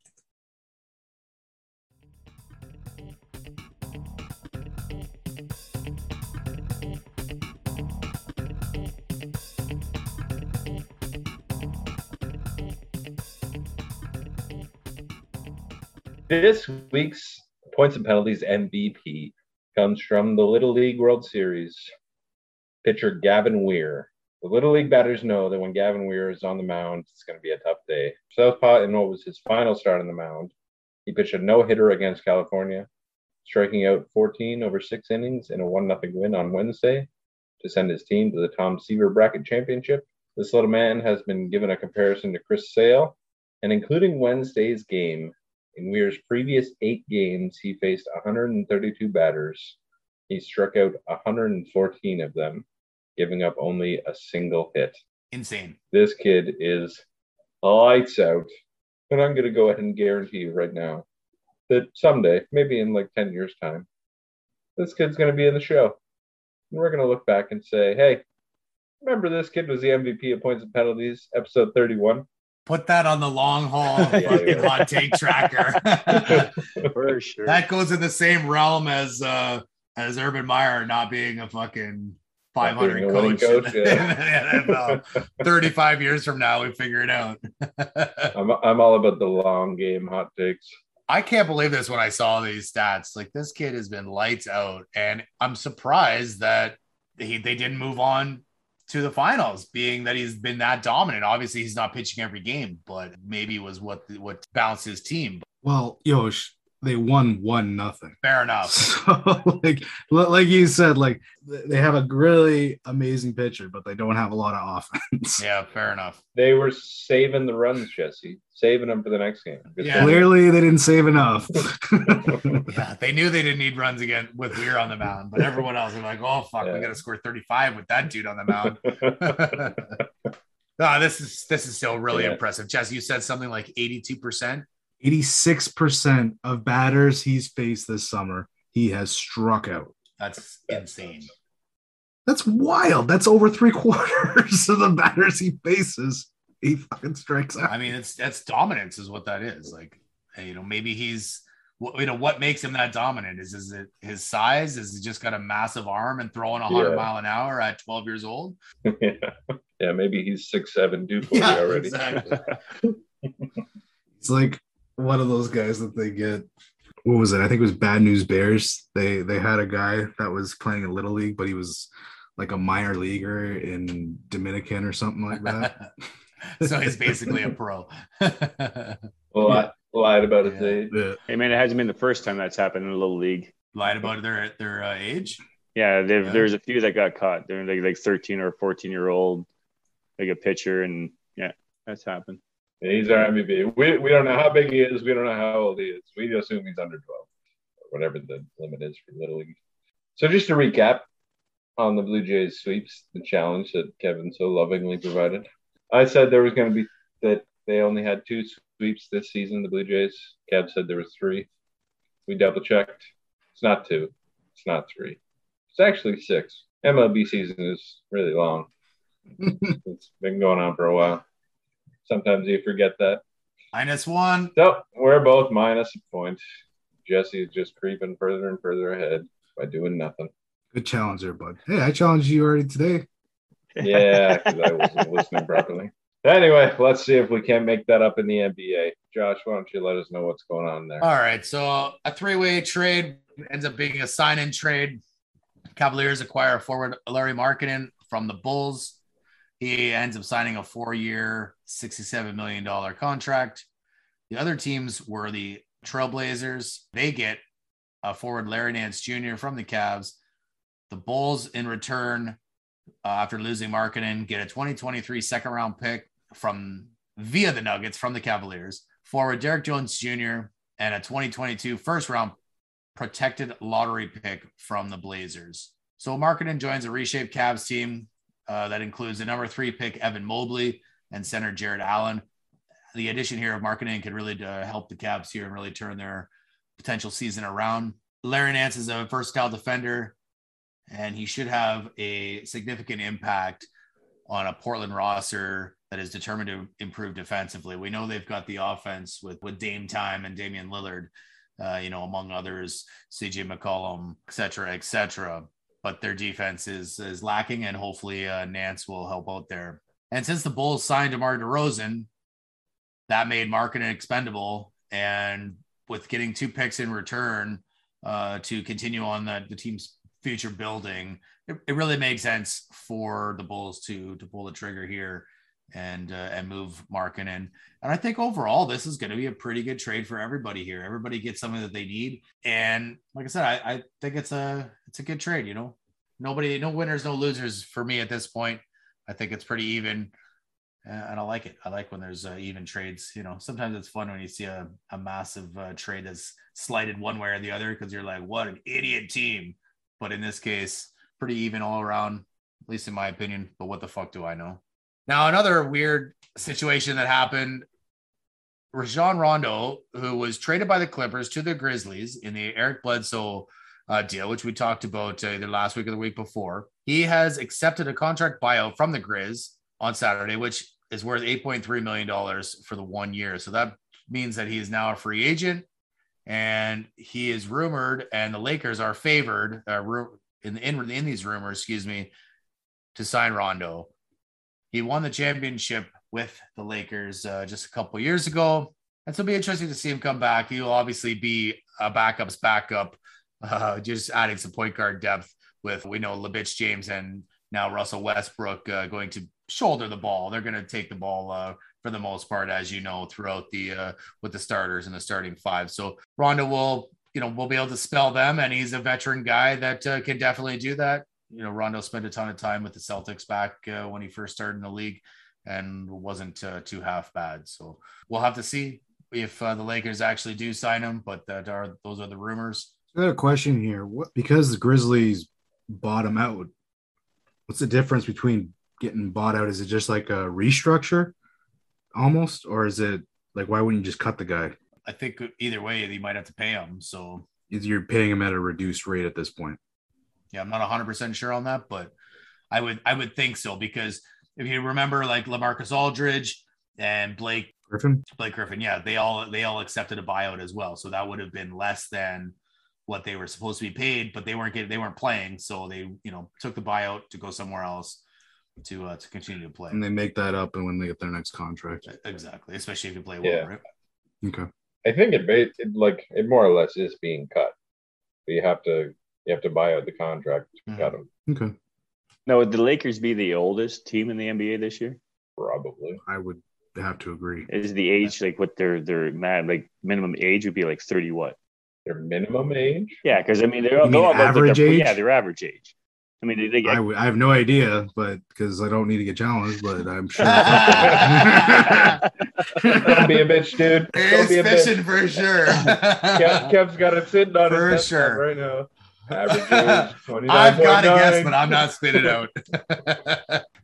This week's points and penalties MVP comes from the Little League World Series pitcher Gavin Weir. The Little League batters know that when Gavin Weir is on the mound, it's going to be a tough day. Southpaw, in what was his final start on the mound, he pitched a no hitter against California, striking out 14 over six innings in a 1 0 win on Wednesday to send his team to the Tom Seaver Bracket Championship. This little man has been given a comparison to Chris Sale, and including Wednesday's game, in Weir's previous eight games, he faced 132 batters. He struck out 114 of them, giving up only a single hit. Insane. This kid is lights out. But I'm going to go ahead and guarantee you right now that someday, maybe in like 10 years' time, this kid's going to be in the show. And we're going to look back and say, hey, remember this kid was the MVP of points and penalties, episode 31? Put that on the long haul Yeah, hot take tracker. For sure. that goes in the same realm as uh as Urban Meyer not being a fucking 500 being a winning coach, coach, yeah. the NFL. 35 years from now, we figure it out. I'm I'm all about the long game hot takes. I can't believe this when I saw these stats. Like this kid has been lights out, and I'm surprised that he they didn't move on to the finals, being that he's been that dominant. Obviously, he's not pitching every game, but maybe was what what balanced his team. Well, Yosh, they won one nothing. Fair enough. So like like you said, like they have a really amazing pitcher, but they don't have a lot of offense. Yeah, fair enough. They were saving the runs, Jesse, saving them for the next game. Yeah. Clearly, they didn't save enough. Yeah, they knew they didn't need runs again with Weir on the mound, but everyone else was like, "Oh fuck, we Yeah. got to score 35 with that dude on the mound." no, this is this is still really Yeah. impressive. Jess, you said something like 82 percent. 86% of batters he's faced this summer, he has struck out. That's insane. That's wild. That's over three quarters of the batters he faces. He fucking strikes out. I mean, it's that's dominance is what that is. Like, hey, you know, maybe he's what you know what makes him that dominant is is it his size? Is he just got a massive arm and throwing 100 Yeah. mile an hour at 12 years old? yeah. yeah, maybe he's six six seven, two forty Yeah, already. exactly. It's like one of those guys that they get. What was it? I think it was Bad News Bears. They they had a guy that was playing in Little League, but he was like a minor leaguer in Dominican or something like that. so he's basically a pro. Lied, lied about his Yeah. age. Yeah. Hey man, it hasn't been the first time that's happened in a little league. Lied about their their uh, age. Yeah, they've, Yeah. there's a few that got caught. They're like like 13 or 14 year old, like a pitcher, and yeah, that's happened. He's our MVP. We, we don't know how big he is. We don't know how old he is. We assume he's under 12, or whatever the limit is for Little League. So just to recap on the Blue Jays sweeps, the challenge that Kevin so lovingly provided. I said there was going to be that they only had two sweeps this season, the Blue Jays. Kev said there was three. We double checked. It's not two. It's not three. It's actually six. MLB season is really long. it's been going on for a while. Sometimes you forget that. Minus one. So we're both minus a point. Jesse is just creeping further and further ahead by doing nothing. Good challenge there, bud. Hey, I challenged you already today. Yeah, because I wasn't listening properly. Anyway, let's see if we can't make that up in the NBA. Josh, why don't you let us know what's going on there? All right. So a three-way trade ends up being a sign-in trade. Cavaliers acquire forward Lauri Markkanen from the Bulls. He ends up signing a four-year, $67 million contract. The other teams were the Trailblazers. They get a forward Larry Nance Jr. from the Cavs. The Bulls, in return, uh, after losing Markkanen, get a 2023 second round pick from via the Nuggets from the Cavaliers. Forward Derrick Jones Jr. and a 2022 first round protected lottery pick from the Blazers. So Markkanen joins a reshaped Cavs team uh, that includes the number three pick Evan Mobley and center Jarrett Allen. The addition here of Markkanen could really uh, help the Cavs here and really turn their potential season around. Larry Nance is a versatile defender, and he should have a significant impact on a Portland roster that is determined to improve defensively. We know they've got the offense with with Dame Time and Damian Lillard, uh, you know, among others, CJ McCollum, et cetera, et cetera. But their defense is is lacking, and hopefully uh, Nance will help out there. And since the Bulls signed DeMar DeRozan, that made Markkanen expendable. And with getting two picks in return uh, to continue on the, the team's future building, it, it really makes sense for the Bulls to to pull the trigger here and uh, and move Markkanen. And I think overall this is going to be a pretty good trade for everybody here. Everybody gets something that they need, and like I said, I, I think it's a it's a good trade. You know, nobody, no winners, no losers for me at this point. I think it's pretty even, and I like it. I like when there's uh, even trades. You know, sometimes it's fun when you see a, a massive uh, trade that's slighted one way or the other because you're like, what an idiot team. But in this case, pretty even all around, at least in my opinion. But what the fuck do I know? Now, another weird situation that happened Rajon Rondo, who was traded by the Clippers to the Grizzlies in the Eric Bledsoe uh, deal, which we talked about uh, either last week or the week before, he has accepted a contract buyout from the Grizz on Saturday, which is worth $8.3 million for the one year. So that means that he is now a free agent and he is rumored, and the Lakers are favored uh, in, in, in these rumors, excuse me, to sign Rondo. He won the championship with the Lakers uh, just a couple years ago. And so it'll be interesting to see him come back. He'll obviously be a backup's backup, uh, just adding some point guard depth with, we know, Labitch James and now Russell Westbrook uh, going to shoulder the ball. They're going to take the ball uh, for the most part, as you know, throughout the uh, with the starters and the starting five. So Rondo will, you know, will be able to spell them, and he's a veteran guy that uh, can definitely do that. You know, Rondo spent a ton of time with the Celtics back uh, when he first started in the league, and wasn't uh, too half bad. So we'll have to see if the Lakers actually do sign him, but that are those are the rumors. I got a question here. What because the Grizzlies bought him out? What's the difference between getting bought out? Is it just like a restructure, almost, or is it like why wouldn't you just cut the guy? I think either way, you might have to pay him. So You're paying him at a reduced rate at this point. yeah, I'm not 100 percent sure on that, but I would I would think so because if you remember, like LaMarcus Aldridge and Blake Griffin, Blake Griffin, yeah, they all they all accepted a buyout as well. So that would have been less than what they were supposed to be paid, but they weren't getting they weren't playing, so they you know took the buyout to go somewhere else to uh, to continue to play. and they make that up and when they get their next contract. Exactly, especially if you play Yeah. well, right? Okay. I think it, ba- it like it more or less is being cut. But you have to you have to buy out the contract to Mhm. cut him. Okay. Now, would the Lakers be the oldest team in the NBA this year? Probably. I would have to agree. Is the age like what their their mad like minimum age would be like thirty what? Their minimum age. Yeah, because I mean they're, You they're mean all about, like, average age? Yeah, their average age. I mean, they, they I would- have no idea, but because I don't need to get challenged, but I'm sure. Don't be a bitch, dude. Don't He's be a bitch. fishing for sure. Kev, Kev's got it sitting on For his sure. right now. Average age, I've got to guess, but I'm not spitting it out.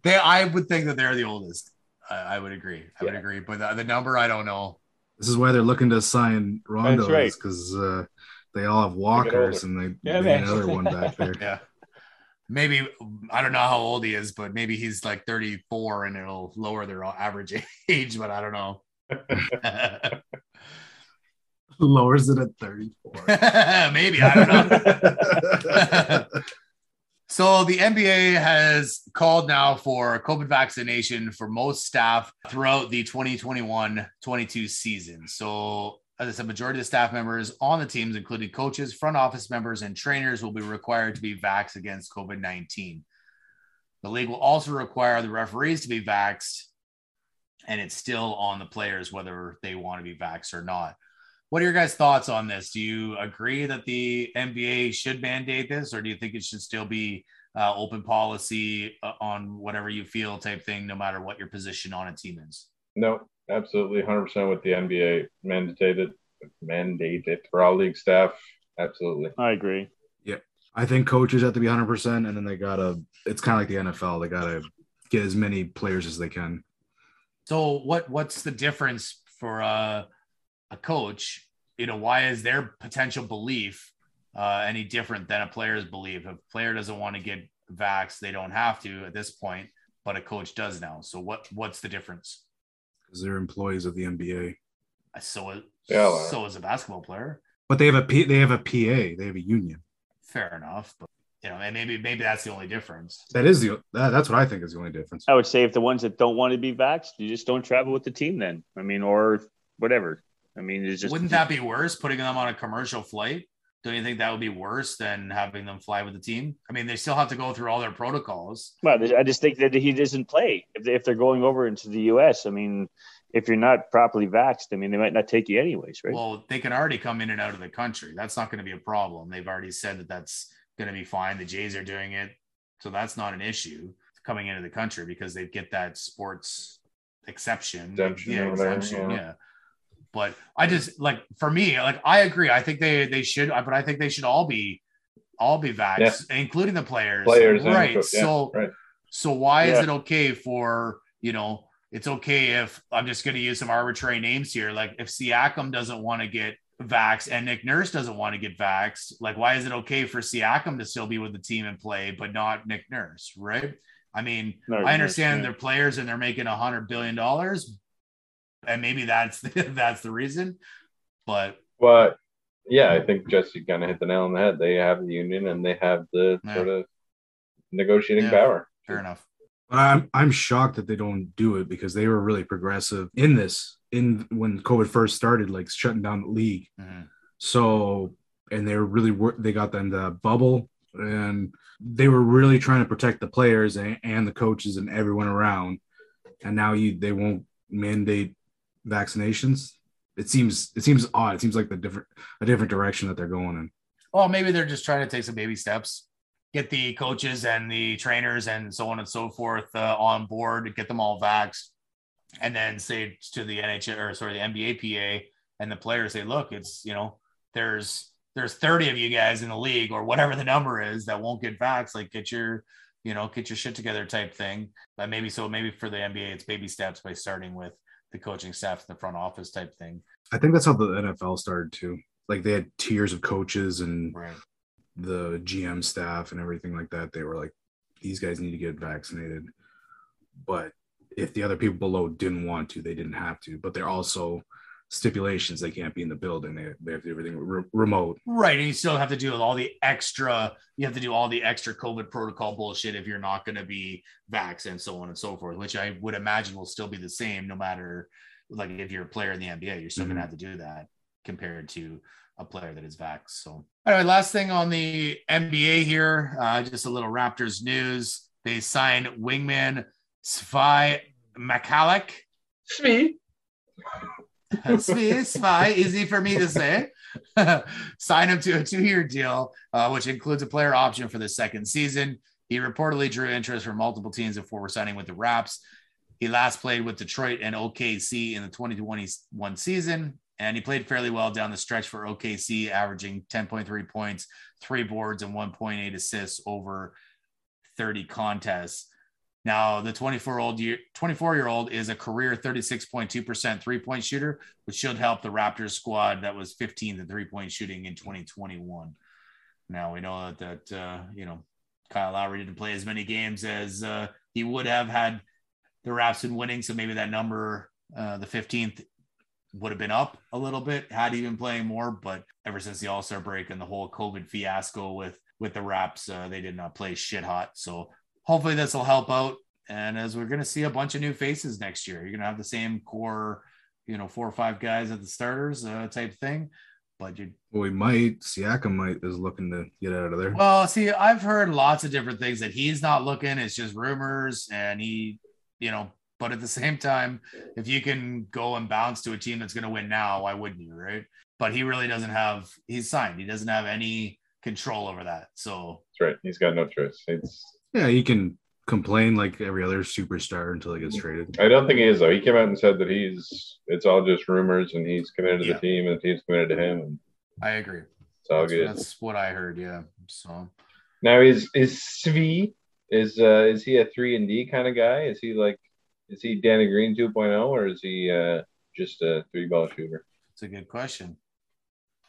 they, I would think that they're the oldest. I, I would agree. I would agree, but the, the number I don't know. This is why they're looking to sign Rondo, That's right. because uh, they all have walkers and they, Yeah, they need man. another one back there. Yeah, maybe I don't know how old he is, but maybe he's like 34, and it'll lower their average age. But I don't know. Lowers it at 34. maybe I don't know. So the NBA has called now for COVID vaccination for most staff throughout the 2021-22 season. So as I said, majority of staff members on the teams, including coaches, front office members, and trainers, will be required to be vaxxed against COVID-19. The league will also require the referees to be vaxxed, and it's still on the players whether they want to be vaxxed or not. What are your guys' thoughts on this? Do you agree that the NBA should mandate this, or do you think it should still be uh, open policy uh, on whatever you feel type thing, no matter what your position on a team is? No, absolutely 100% with the NBA mandated, mandated for all league staff. Absolutely. I agree. Yeah, I think coaches have to be 100%, and then they got to, it's kind of like the NFL. They got to get as many players as they can. So, what what's the difference for uh, a coach? You know, why is their potential belief uh, any different than a player's belief? If a player doesn't want to get vaxxed, they don't have to at this point, but a coach does now. So, what what's the difference? because they're employees of the NBA. So, Yeah, well. so is a basketball player. But they have a P, they have a PA, they have a union. fair enough. But you know, and maybe maybe that's the only difference. That is the that, that's what I think is the only difference. I would say if the ones that don't want to be vaxxed, you just don't travel with the team then. I mean, or whatever. I mean, it's just Wouldn't that be worse putting them on a commercial flight? Don't you think that would be worse than having them fly with the team? I mean, they still have to go through all their protocols. Well, I just think that he doesn't play if, they, if they're going over into the U.S. I mean, if you're not properly vaxxed, I mean, they might not take you anyways, right? Well, they can already come in and out of the country. That's not going to be a problem. They've already said that that's going to be fine. The Jays are doing it, so that's not an issue coming into the country because they get that sports exception. Exemption yeah, or whatever, exemption. yeah. Yeah. But I just like for me, like I agree. I think they they should, but I think they should all be all be vaxxed, including the players. Players right? yeah, so right. so why is it okay for you know? It's okay if I'm just going to use some arbitrary names here. Like if Siakam doesn't want to get vaxxed and Nick Nurse doesn't want to get vaxxed, like why is it okay for Siakam to still be with the team and play, but not Nick Nurse? Right? I mean, No, I understand yeah. they're players and they're making a hundred billion dollars, and maybe that's that's the reason. But But yeah, I think Jesse kind of hit the nail on the head. They have the union and they have the Yeah. sort of negotiating Yeah. power fair enough. But I'm I'm shocked that they don't do it because they were really progressive in this in when COVID first started, like shutting down the league. Mhm. So and they were really wor- they got them the bubble and they were really trying to protect the players and, and the coaches and everyone around. And now you they won't mandate vaccinations. It seems it seems odd. It seems like the different a different direction that they're going in. Well, maybe they're just trying to take some baby steps, get the coaches and the trainers and so on and so forth uh, on board, get them all vaxxed, and then say to the NHL or sorry, the NBA PA and the players say, look, it's you know, there's there's 30 of you guys in the league or whatever the number is that won't get vaxxed. Like get your you know, get your shit together type thing. But maybe so maybe for the NBA, it's baby steps by starting with the coaching staff in the front office type thing. I think that's how the NFL started too. Like they had tiers of coaches and Right. the GM staff and everything like that. They were like, these guys need to get vaccinated. But if the other people below didn't want to, they didn't have to. But they're also stipulations. They can't be in the building. They, they have to do everything re- remote. Right. And you still have to do all the extra, you have to do all the extra COVID protocol bullshit if you're not going to be vax and so on and so forth, which I would imagine will still be the same no matter like if you're a player in the NBA, you're still going Mhm. to have to do that compared to a player that is vax. So, anyway, last thing on the NBA here, uh, just a little Raptors news. They signed wingman Svi Mykhailiuk. Sweet. Svi, easy for me to say. Sign him to a two-year deal, uh, which includes a player option for the second season. He reportedly drew interest from multiple teams before signing with the Raps. He last played with Detroit and OKC in the 2021 season, and he played fairly well down the stretch for OKC, averaging 10.3 points, three boards, and 1.8 assists over 30 contests. Now, the 24 old year 24 year old is a career 36.2% three point shooter, which should help the Raptors squad that was 15th in three point shooting in 2021. Now we know that, that uh, you know Kyle Lowry didn't play as many games as uh, he would have had the Raps been winning, so maybe that number, uh, the 15th, would have been up a little bit had he been playing more. But ever since the All Star break and the whole COVID fiasco with with the Raps, uh, they did not play shit hot. So hopefully this will help out. And as we're going to see a bunch of new faces next year, you're going to have the same core, you know, four or five guys at the starters uh, type thing. But you, Well, we might. Siakam might is looking to get out of there. well, see, I've heard lots of different things that he's not looking. It's just rumors, and he, you know. But at the same time, if you can go and bounce to a team that's going to win now, why wouldn't you, right? But he really doesn't have. He's signed. He doesn't have any control over that. So That's right. He's got no choice. It's. Yeah, he can complain like every other superstar until he gets traded. I don't think he is though. He came out and said that he's. It's all just rumors, and he's committed to Yeah. the team, and the team's committed to him, I agree. it's all That's, good. that's what I heard. Yeah. So Now is is Svi is uh is he a three and D kind of guy? Is he like is he Danny Green 2.0 or is he uh just a three ball shooter? it's a good question.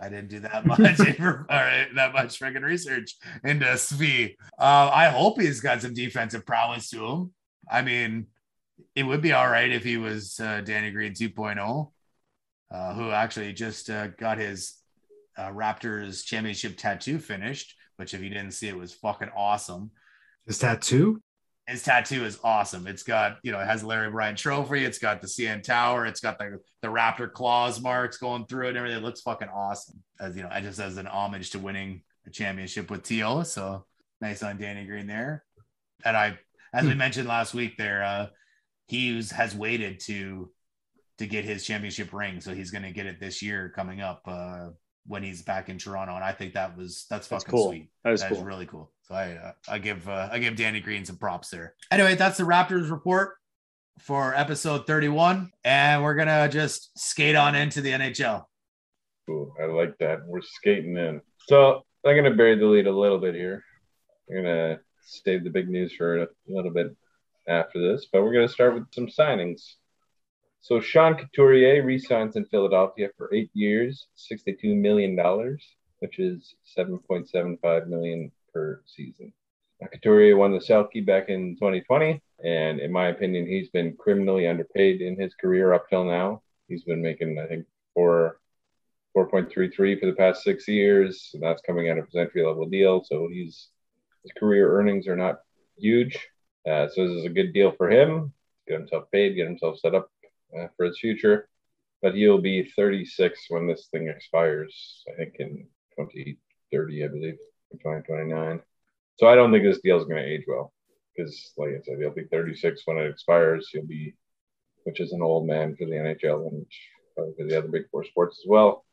I didn't do that much or that much freaking research into Svi. Uh, I hope he's got some defensive prowess to him. I mean, it would be all right if he was uh, Danny Green 2.0, uh, who actually just uh, got his uh, Raptors championship tattoo finished, which if you didn't see, it was fucking awesome. His tattoo? His tattoo is awesome. It's got, you know, it has Larry O'Brien trophy. It's got the CN Tower. It's got the, the Raptor claws marks going through it and everything. It looks fucking awesome. As you know, I just as an homage to winning a championship with Teal. So nice on Danny Green there. And I, as we mentioned last week, there, uh, he was, has waited to to get his championship ring. So he's going to get it this year coming up uh, when he's back in Toronto. And I think that was that's That's fucking cool. sweet. That is That cool. is really cool. So I uh, I give uh, I give Danny Green some props there. Anyway, that's the Raptors report for episode 31, and we're gonna just skate on into the NHL. Cool. I like that. We're skating in. So I'm gonna bury the lead a little bit here. I'm gonna save the big news for a little bit after this, but we're gonna start with some signings. So Sean Couturier re-signs in Philadelphia for eight years, sixty-two million dollars, which is seven point seven five million per season. Now, Couturier won the Selke back in 2020, and in my opinion, he's been criminally underpaid in his career up till now. He's been making, I think, four 4.33 for the past six years. And that's coming out of his entry level deal. So he's his career earnings are not huge. Uh, so this is a good deal for him. Get himself paid, get himself set up uh, for his future. But he'll be 36 when this thing expires. I think in 2030, I believe, or 2029. So I don't think this deal is going to age well because, like I said, he'll be 36 when it expires. He'll be, which is an old man for the NHL and probably for the other big four sports as well.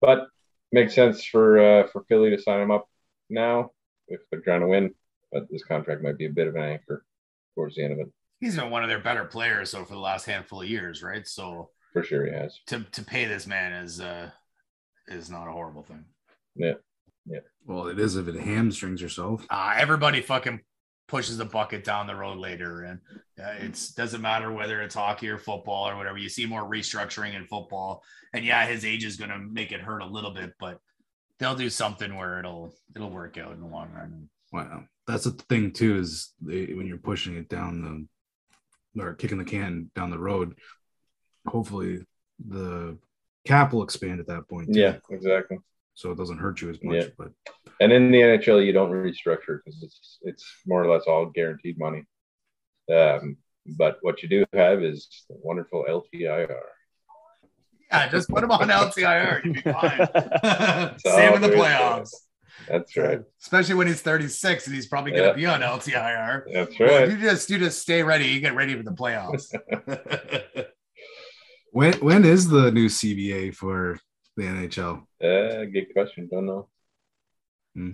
But makes sense for uh, for Philly to sign him up now if they're trying to win. But this contract might be a bit of an anchor towards the end of it. He's been one of their better players so for the last handful of years, right? So For sure, he has. to to pay this man is uh is not a horrible thing. Yeah. Yeah. Well, it is if it hamstrings yourself. Uh, everybody fucking pushes the bucket down the road later, and uh, it's doesn't matter whether it's hockey or football or whatever. You see more restructuring in football, and yeah, his age is going to make it hurt a little bit, but they'll do something where it'll it'll work out in the long run. Wow, that's the thing too. Is they, when you're pushing it down the or kicking the can down the road, hopefully the cap will expand at that point. too, Yeah, exactly. so it doesn't hurt you as much. Yeah. But And in the NHL, you don't restructure because it's it's more or less all guaranteed money. Um, but what you do have is the wonderful LTIR. Yeah, just put them on LTIR. You'd be fine. Same in the there is to playoffs. That's right. Especially when he's 36 and he's probably going to Yeah. be on LTIR. That's Well, right. you just you just stay ready, you get ready for the playoffs. when when is the new CBA for the NHL? Uh, good question. Don't know.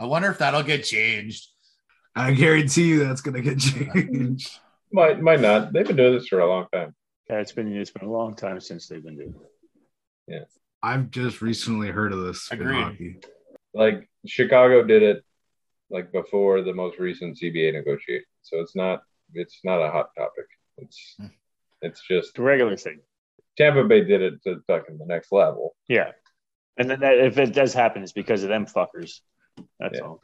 I wonder if that'll get changed. I guarantee you that's gonna get changed. Might might not. They've been doing this for a long time. Yeah, it's been it's been a long time since they've been doing. it. Yeah. I've just recently heard of this in Agreed. Hockey. Like Chicago did it like before the most recent CBA negotiation. So it's not it's not a hot topic. It's Hmm. it's just It's a regular thing. Tampa Bay did it to fucking the next level. Yeah, and then that, if it does happen, it's because of them fuckers. That's Yeah. all.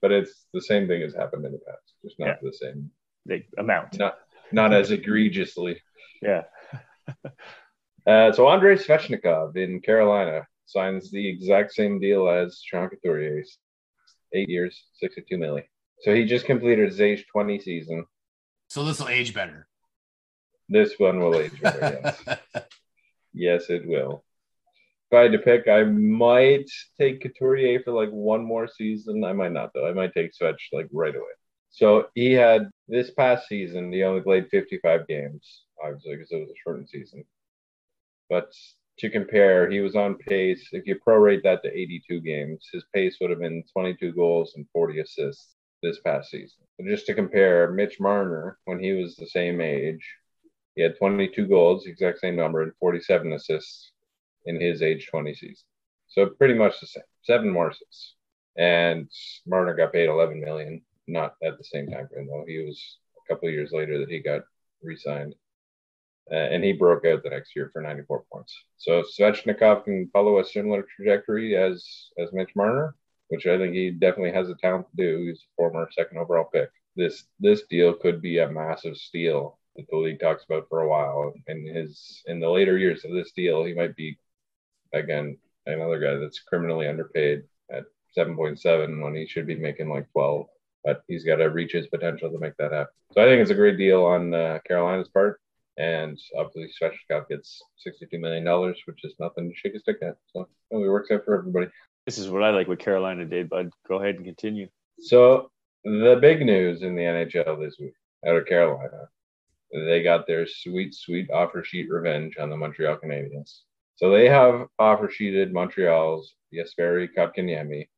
But it's the same thing has happened in the past, just not Yeah. the same, The amount. not not as egregiously. Yeah. Uh, so Andrei Svechnikov in Carolina signs the exact same deal as Sean Couturier, eight years, sixty-two million. So he just completed his age twenty season. So this will age better. This one will age better. Yes, yes, it will. If I had to pick, I might take Couturier for like one more season. I might not though. I might take Svech like right away. So he had this past season. He only played 55 games, obviously because it was a shortened season. But to compare, he was on pace. If you prorate that to 82 games, his pace would have been 22 goals and 40 assists this past season. So just to compare, Mitch Marner, when he was the same age, he had 22 goals, exact same number, and 47 assists in his age 20 season. So pretty much the same, seven more assists. And Marner got paid 11 million, not at the same time frame though. He was a couple years later that he got re-signed, and he broke out the next year for 94 points. So Svechnikov can follow a similar trajectory as as Mitch Marner, which I think he definitely has the talent to do. He's a former second overall pick. This this deal could be a massive steal that the league talks about for a while. In his in the later years of this deal, he might be again another guy that's criminally underpaid at 7.7 when he should be making like 12. But he's got to reach his potential to make that happen. So I think it's a great deal on uh, Carolina's part. And obviously, Svechnikov gets $62 million, which is nothing to shake a stick at. So it works out for everybody. This is what I like with Carolina did, bud. Go ahead and continue. So the big news in the NHL this week out of Carolina, they got their sweet, sweet offer sheet revenge on the Montreal Canadiens. So they have offer sheeted Montreal's Jesperi Kotkaniemi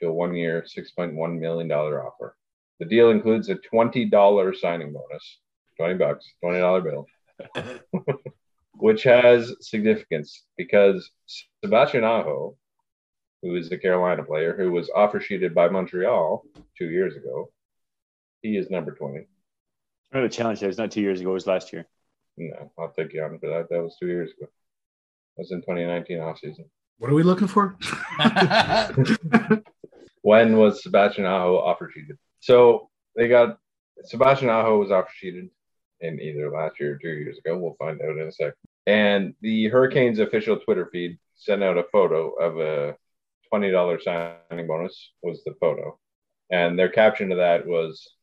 to a one-year, $6.1 million offer. The deal includes a $20 signing bonus, 20 bucks, $20 bill, which has significance because Sebastian Aho, who is the Carolina player who was offer sheeted by Montreal two years ago, he is number 20. Remember the challenge there was not two years ago, it was last year. No, I'll take you on for that. That was two years ago. That was in 2019 offseason. What are we looking for? When was Sebastian Aho offer sheeted? So they got Sebastian Aho was offer sheeted in either last year or two years ago. We'll find out in a sec. And the Hurricanes official Twitter feed sent out a photo of a $20 signing bonus was the photo. And their caption to that was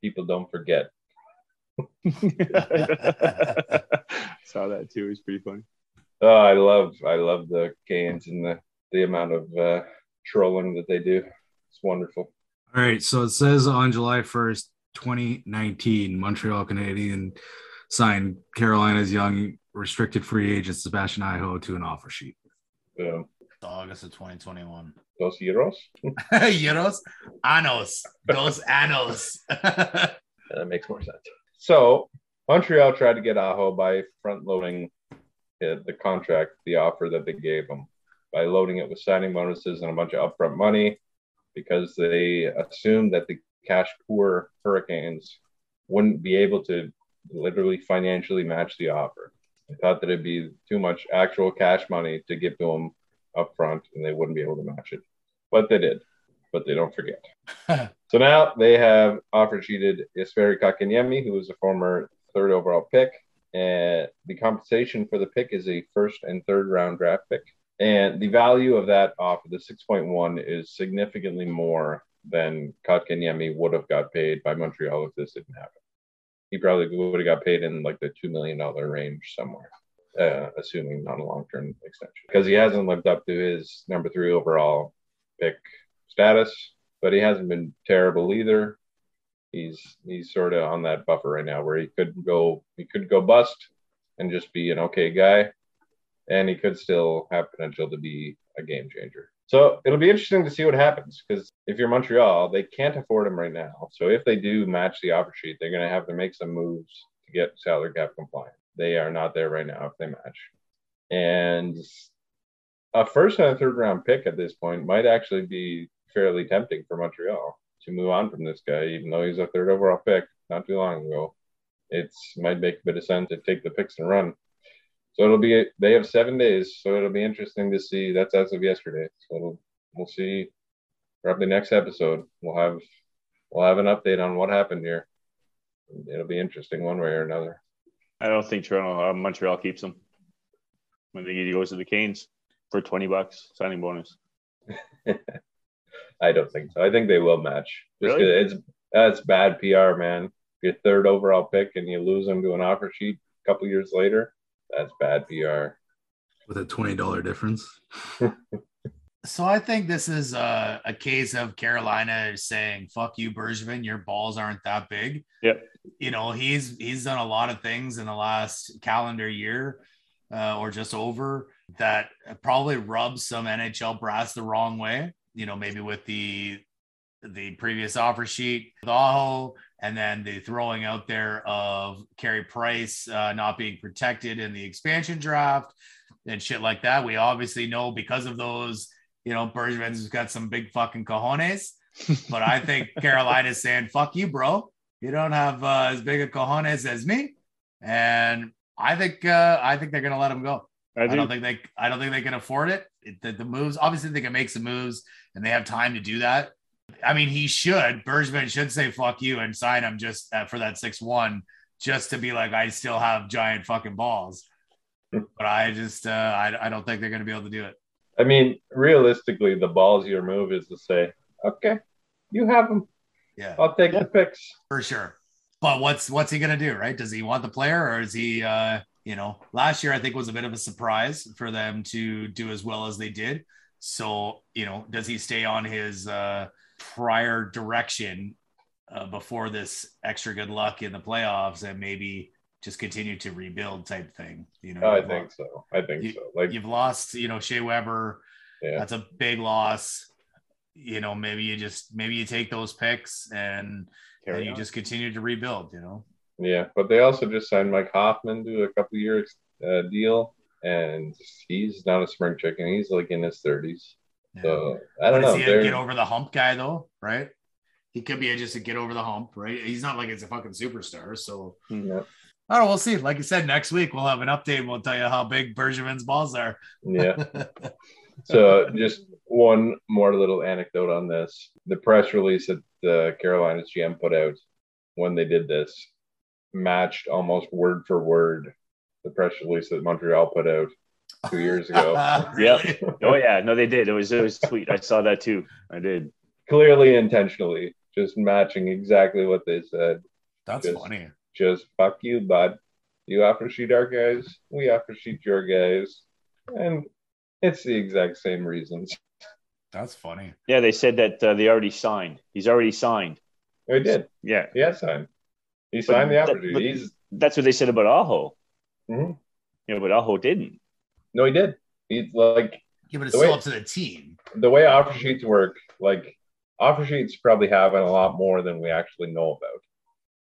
people don't forget Saw that too. It was pretty funny. Oh, I love I love the Canes and the the amount of uh, trolling that they do. It's wonderful. All right. So it says on July 1st, 2019, Montreal Canadian signed Carolina's young restricted free agent Sebastian Aho to an offer sheet. Um, August of 2021. Dos euros. Euros, anos, dos anos. That makes more sense. So Montreal tried to get Aho by front loading the the contract, the offer that they gave him, by loading it with signing bonuses and a bunch of upfront money, because they assumed that the cash poor Hurricanes wouldn't be able to literally financially match the offer. I thought that it'd be too much actual cash money to give to them upfront, and they wouldn't be able to match it. But they did. But they don't forget. So now they have offer sheeted Jesperi Kotkaniemi, who was a former third overall pick. And the compensation for the pick is a first and third round draft pick. And the value of that offer, the 6.1, is significantly more than Kotkaniemi would have got paid by Montreal if this didn't happen. He probably would have got paid in like the $2 million range somewhere, uh, assuming not a long term extension. Because he hasn't lived up to his number three overall pick status, but he hasn't been terrible either. He's he's sort of on that buffer right now where he could go he could go bust and just be an okay guy, and he could still have potential to be a game changer. So it'll be interesting to see what happens because if you're Montreal, they can't afford him right now. So if they do match the offer sheet, they're going to have to make some moves to get salary cap compliant. They are not there right now if they match. And a first and a third round pick at this point might actually be fairly tempting for Montreal to move on from this guy, even though he's a third overall pick not too long ago. It's might make a bit of sense to take the picks and run. So it'll be they have seven days, so it'll be interesting to see. That's as of yesterday. So it'll, we'll see. Probably next episode we'll have we'll have an update on what happened here. It'll be interesting one way or another. I don't think Toronto, uh, Montreal keeps him. I think he goes to the Canes for 20 bucks signing bonus. I don't think so. I think they will match. Just Really? it's that's bad PR, man. Your third overall pick and you lose them to an offer sheet a couple years later. That's bad PR. with a $20 difference. So I think this is a, a case of Carolina saying, fuck you, Bergevin, your balls aren't that big. Yep. You know, he's he's done a lot of things in the last calendar year uh, or just over that probably rubs some NHL brass the wrong way. You know, maybe with the the previous offer sheet, with Aho, and then the throwing out there of Carey Price uh, not being protected in the expansion draft and shit like that. We obviously know because of those you know, Bergevin's got some big fucking cojones, but I think Carolina's saying, fuck you, bro. You don't have uh, as big a cojones as me. And I think uh, I think they're gonna let him go. I, I, do. don't think they I don't think they can afford it. it the, the moves, obviously they can make some moves and they have time to do that. I mean, he should, Bergman should say fuck you and sign him just uh, for that six one, just to be like, I still have giant fucking balls. But I just uh, I, I don't think they're gonna be able to do it. I mean, realistically, the ballsier move is to say, okay, you have them. Yeah. I'll take Yeah. the picks. for sure. But what's what's he gonna do, right? Does he want the player, or is he, uh, you know, last year I think was a bit of a surprise for them to do as well as they did. So you know, does he stay on his uh, prior direction uh, before this extra good luck in the playoffs and maybe just continue to rebuild type thing? You know, I think lost- so. I think You- so. Like, you've lost, you know, Shea Weber. Yeah. That's a big loss. You know, maybe you just maybe you take those picks and and you on. just continue to rebuild. You know. yeah, but they also just signed Mike Hoffman to a couple years uh, deal, and he's not a spring chicken. He's like in his thirties. Yeah. So I don't But is he a get over the hump guy though, right? He could be a, just a get over the hump, right? He's not like it's a fucking superstar. So yeah, I don't know. We'll see. Like you said, next week we'll have an update. We'll tell you how big Bergevin's balls are. yeah. So just one more little anecdote on this. The press release that the Carolina's GM put out when they did this matched almost word for word the press release that Montreal put out two years ago. Really? Oh yeah, no, they did. It was it was sweet. I saw that too. I did. Clearly intentionally, just matching exactly what they said. That's Just- funny. just fuck you, bud. You offer sheet our guys, we offer sheet your guys, and it's the exact same reasons. That's funny. Yeah, they said that uh, they already signed. He's already signed. They did. Yeah, He has signed. He signed the that- offer He's that's what they said about Aho. Mhm. Yeah, but Aho didn't. No, he did. He's like Yeah, but it's still way- up to the team. the way offer sheets work, like offer sheets probably have a lot more than we actually know about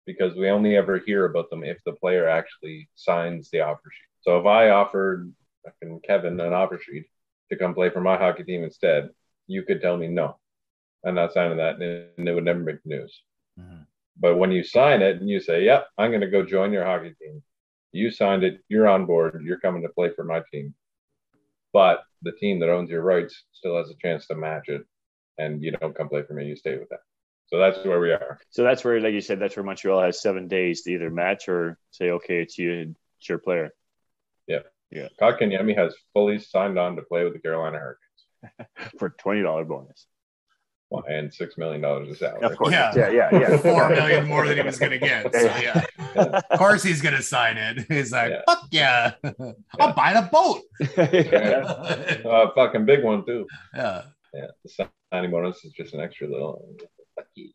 because we only ever hear about them if the player actually signs the offer sheet. So if I offered fucking Kevin an offer sheet to come play for my hockey team instead, you could tell me no, I'm not signing that, and it would never make the news. Mhm. But when you sign it and you say, "Yep, I'm going to go join your hockey team," you signed it, you're on board, you're coming to play for my team. But the team that owns your rights still has a chance to match it, and you don't come play for me, you stay with them. So that's where we are. So that's where, like you said, that's where Montreal has seven days to either match or say, okay, it's you, it's your player. Yeah. Yeah. Kotkaniemi has fully signed on to play with the Carolina Hurricanes for twenty dollar bonus. Well, and six million dollars of salary. Of course, Yeah. yeah, yeah, yeah. Four million more than he was gonna get. So yeah. Of course he's gonna sign it. He's like, Yeah. fuck yeah. I'll buy the boat. yeah. Uh, fucking big one too. yeah. Yeah, the signing bonus is just an extra little. Fuck you.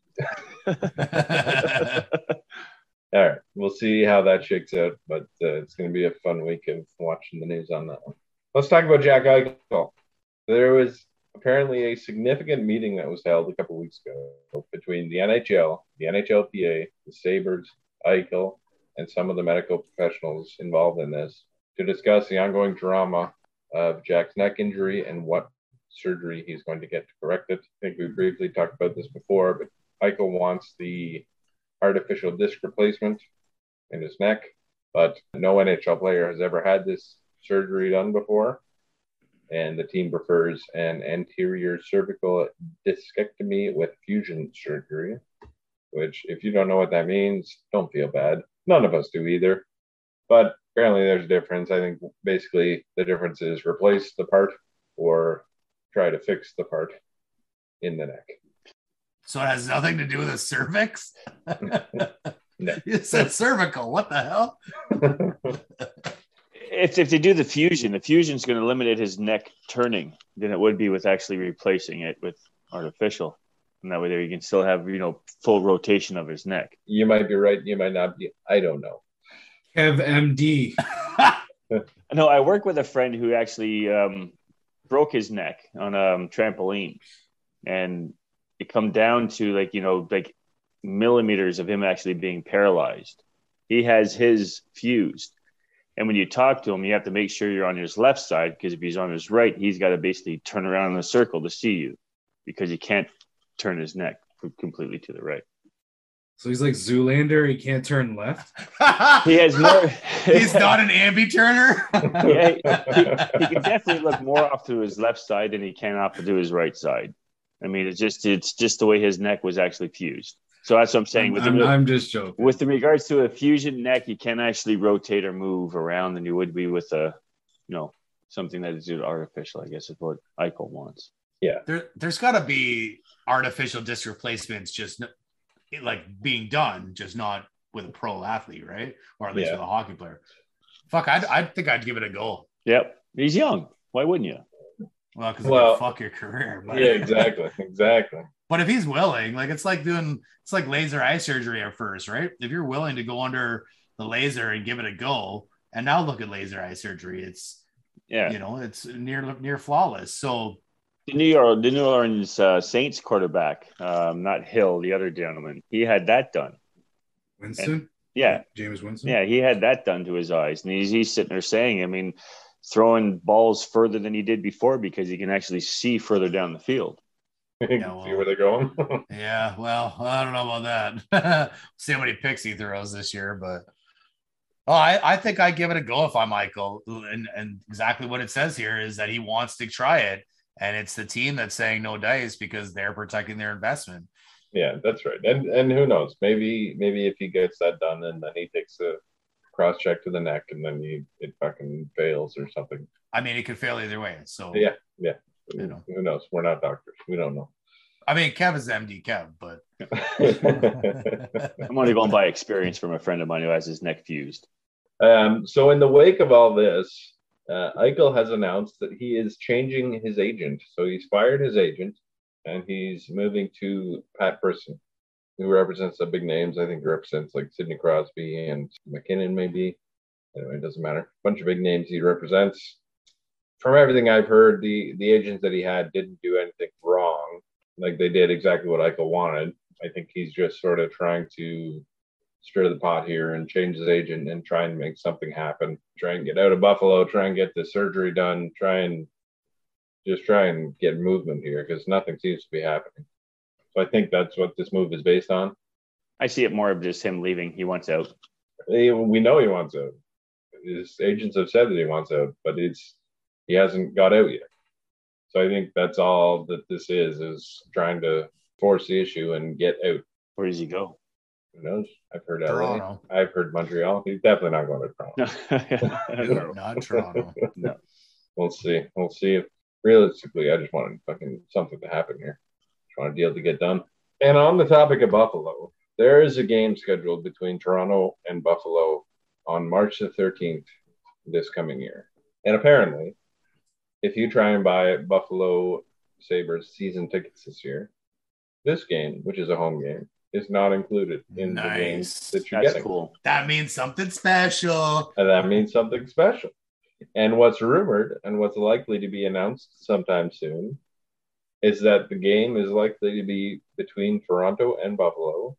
All right, we'll see how that shakes out, but uh, it's going to be a fun week of watching the news on that one. Let's talk about Jack Eichel. There was apparently a significant meeting that was held a couple weeks ago between the NHL, the NHLPA, the Sabres, Eichel, and some of the medical professionals involved in this to discuss the ongoing drama of Jack's neck injury and what surgery he's going to get to correct it. I think we briefly talked about this before, but Eichel wants the artificial disc replacement in his neck, but no NHL player has ever had this surgery done before. And the team prefers an anterior cervical discectomy with fusion surgery, which, if you don't know what that means, don't feel bad. None of us do either. But apparently, there's a difference. I think basically the difference is replace the part or try to fix the part in the neck. So it has nothing to do with the cervix. No. You said cervical. What the hell? If, if they do the fusion, the fusion's going to eliminate his neck turning than it would be with actually replacing it with artificial. And that way, there you can still have you know full rotation of his neck. you might be right. You might not be. I don't know. Kev MD. No, I work with a friend who actually um, broke his neck on a um, trampoline, and it come down to like you know like millimeters of him actually being paralyzed. He has his fused, and when you talk to him, you have to make sure you're on his left side because if he's on his right, he's got to basically turn around in a circle to see you because he can't turn his neck completely to the right. So he's like Zoolander. He can't turn left. He has more. He's not an ambi turner. yeah, he, he can definitely look more off to his left side than he can off to his right side. I mean, it's just it's just the way his neck was actually fused. So that's what I'm saying. With I'm, the, I'm just joking. with the regards to a fusion neck, you can actually rotate or move around than you would be with a, you know, something that is artificial. I guess is what Eichel wants. Yeah. There, there's got to be artificial disc replacements just n- like being done, just not with a pro athlete, right? Or at least Yeah. with a hockey player. Fuck, I'd, I think I'd give it a go. Yep, he's young. Why wouldn't you? Well, because Well, fuck your career. But, yeah, exactly, exactly. But if he's willing, like it's like doing it's like laser eye surgery at first, right? If you're willing to go under the laser and give it a go, and now look at laser eye surgery, it's Yeah, you know it's near near flawless. So the New York, the New Orleans uh, Saints quarterback, um, not Hill, the other gentleman, he had that done. Winston. Yeah, Jameis Winston. Yeah, he had that done to his eyes, and he's, he's sitting there saying, I mean, throwing balls further than he did before because he can actually see further down the field. well. See where they're going. Yeah, well, I don't know about that. See how many picks he throws this year, but oh, I, I think I give it a go if I'm Eichel. And, and exactly what it says here is that he wants to try it, and it's the team that's saying no dice because they're protecting their investment. yeah, that's right. And and who knows? Maybe maybe if he gets that done, and then he takes a cross check to the neck, and then he it fucking fails or something. I mean, it could fail either way. So Yeah, yeah. You know. Who knows? We're not doctors. We don't know. I mean, Kev is MD Kev, but I'm only going by experience from a friend of mine who has his neck fused. um, so, in the wake of all this, uh, Eichel has announced that he is changing his agent. So, he's fired his agent and he's moving to Pat Brisson, who represents the big names. I think represents like Sidney Crosby and MacKinnon, maybe. Anyway, it doesn't matter. A bunch of big names he represents. From everything I've heard, the the agents that he had didn't do anything wrong. Like they did exactly what Eichel wanted. I think he's just sort of trying to stir the pot here and change his agent and try and make something happen. Try and get out of Buffalo. Try and get the surgery done. Try and just try and get movement here because nothing seems to be happening. So I think that's what this move is based on. I see it more of just him leaving. He wants out. We know he wants out. His agents have said that he wants out, but it's he hasn't got out yet. So I think that's all that this is is trying to force the issue and get out. Where does he go? Who knows? I've heard LA. Toronto, I've heard Montreal. He's definitely not going to Toronto. No. not Toronto. No. We'll see. We'll see if realistically I just wanted fucking something to happen here. Just want a deal to get done. And on the topic of Buffalo, there is a game scheduled between Toronto and Buffalo on March the 13th this coming year. And apparently, if you try and buy Buffalo Sabres season tickets this year, this game, which is a home game, is not included in the games that you're That's getting. cool. That means something special. And that means something special. And what's rumored and what's likely to be announced sometime soon is that the game is likely to be between Toronto and Buffalo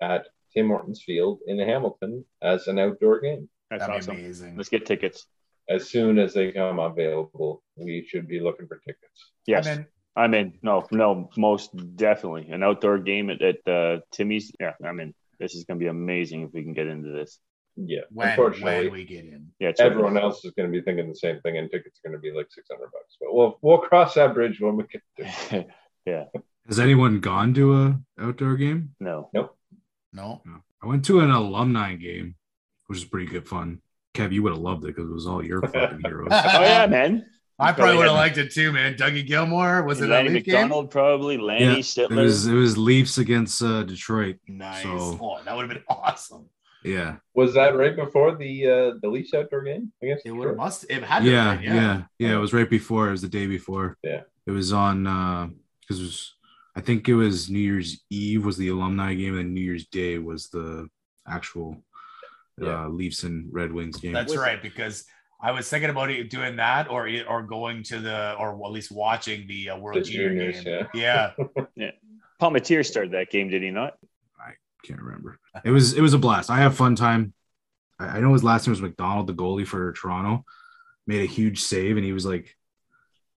at Tim Hortons Field in Hamilton as an outdoor game. That's That'd awesome. be amazing. Let's get tickets. As soon as they come available, we should be looking for tickets. Yes, I'm in. I'm in. No, no, most definitely an outdoor game at, at uh, Timmy's. Yeah, I'm in. This is going to be amazing if we can get into this. Yeah, When, unfortunately, when we get in. Yeah, it's everyone else is going to be thinking the same thing, and tickets are going to be like six hundred bucks. But we'll we'll cross that bridge when we get there. yeah. Has anyone gone to a outdoor game? no. No. No. I went to an alumni game, which is pretty good fun. Kev, you would have loved it because it was all your fucking heroes. Oh yeah, man. I probably Probably would have liked it too, man. Dougie Gilmour was it a Lanny Leaf game? McDonald probably. Lanny yeah, it was it was Leafs against uh, Detroit. Nice. So- oh, that would have been awesome. Yeah, Was that right before the uh, the Leafs outdoor game? I guess It would have must. It had to. yeah, have yeah, been, yeah, It was right before. It was the day before. Yeah. it was on because it was. I think it was New Year's Eve was the alumni game, and New Year's Day was the actual Yeah. uh, Leafs and Red Wings game. That's right, because I was thinking about it, doing that or or going to the or at least watching the uh, World The Junior juniors, game. Yeah. yeah. Palmateer started that game, did he not? I can't remember. It was it was a blast. I have fun time. I, I know his last name was McDonald, the goalie for Toronto, made a huge save, and he was like,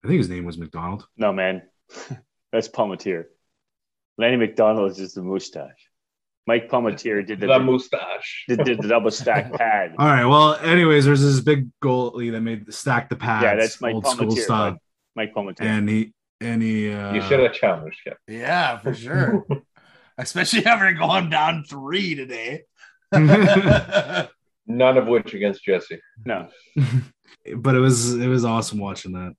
I think his name was McDonald. No, man. That's Palmateer. Lanny McDonald is just a mustache. Mike Palmateer did the, the mustache. did, did the double stack pad. All right. Well, anyways, there's this big goalie that made the stack the pad. Yeah, that's Mike old school Palmateer, style, Mike Palmateer. and he and he. Uh, you should have challenged him. Yeah, for sure. Especially after going down three today. None of which against Jesse. no, but it was it was awesome watching that.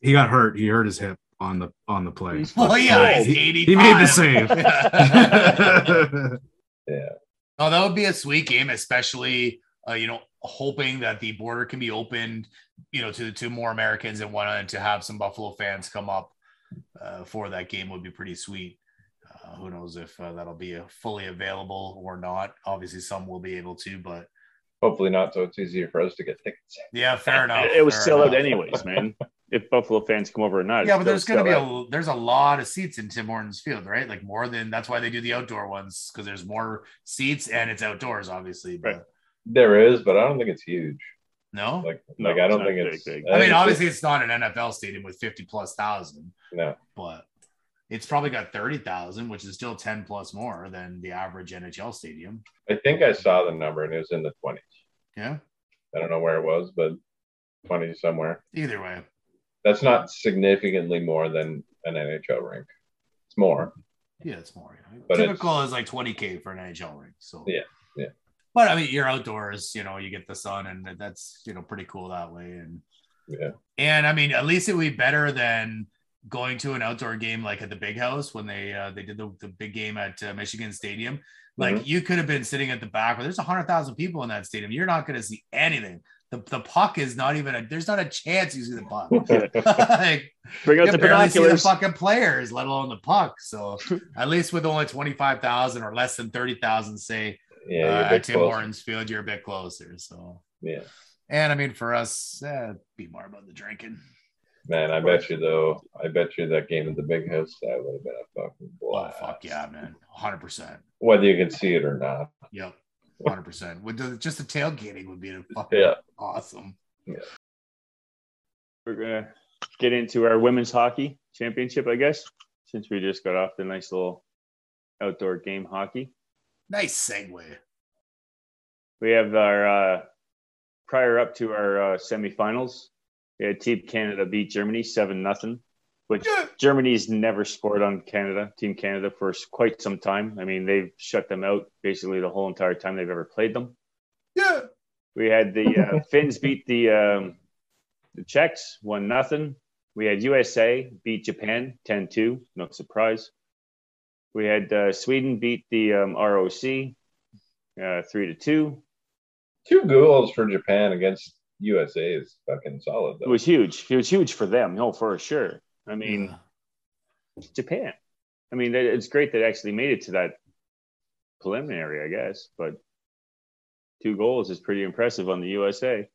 He got hurt. He hurt his hip on the on the play. well, yeah, He- he made the save. Yeah. Oh, that would be a sweet game, especially uh, you know, hoping that the border can be opened, you know, to to more Americans and whatnot, to have some Buffalo fans come up uh, for that game would be pretty sweet. Uh, who knows if uh, that'll be uh, fully available or not? Obviously, some will be able to, but Hopefully not, so it's easier for us to get tickets. yeah, fair enough. it, it was fair still out anyways, man. If Buffalo fans come over or not, Yeah, but there's going to be out. a there's a lot of seats in Tim Hortons Field, right? Like more than that's why they do the outdoor ones because there's more seats and it's outdoors, obviously. But Right. There is, but I don't think it's huge. no, Like, No, like I don't think very it's. big. I mean, think it's obviously it's not an NFL stadium with 50 plus thousand, no. but it's probably got 30,000, which is still 10 plus more than the average NHL stadium. I think I saw the number and it was in the twenties. Yeah. I don't know where it was, but twenty somewhere. Either way. That's not significantly more than an NHL rink. It's more. Yeah, it's more. yeah. But Typical is like 20K for an NHL rink. So, Yeah, yeah. But I mean, you're outdoors, you know, you get the sun and that's, you know, pretty cool that way. And, Yeah. And I mean, at least it would be better than going to an outdoor game like at the Big House when they uh, they did the, the big game at uh, Michigan Stadium. Like Mhm. you could have been sitting at the back where there's a hundred thousand people in that stadium. You're not going to see anything. The, the puck is not even a. There's not a chance you see the puck. like, Bring out the barely see the fucking players, let alone the puck. So at least with only twenty five thousand or less than thirty thousand, say yeah, uh, at Tim. Hortons Field, you're a bit closer. So Yeah, and I mean for us, eh, be more about the drinking. man. I bet you though. I bet you that game at the big house that would have been a fucking Oh fuck yeah, man, hundred percent. Whether you can see it or not. Yep, hundred percent. With the, just the tailgating would be a fucking Yeah. awesome. We're gonna get into our women's hockey championship, I guess, since we just got off the nice little outdoor game hockey. Nice segue. We have our uh, prior up to our uh, semifinals. We had Team Canada beat Germany seven nothing, which Yeah. Germany's never scored on Canada, Team Canada, for quite some time. I mean, they've shut them out basically the whole entire time they've ever played them. Yeah. We had the uh, Finns beat the um, the Czechs one nothing. We had USA beat Japan 10-2, no surprise. We had uh, Sweden beat the um, ROC uh, three to two. Two goals for Japan against USA is fucking solid It was huge. It was huge for them, no, for sure. I mean, Yeah. Japan. I mean, it's great that actually made it to that preliminary, I guess, but two goals is pretty impressive on the USA.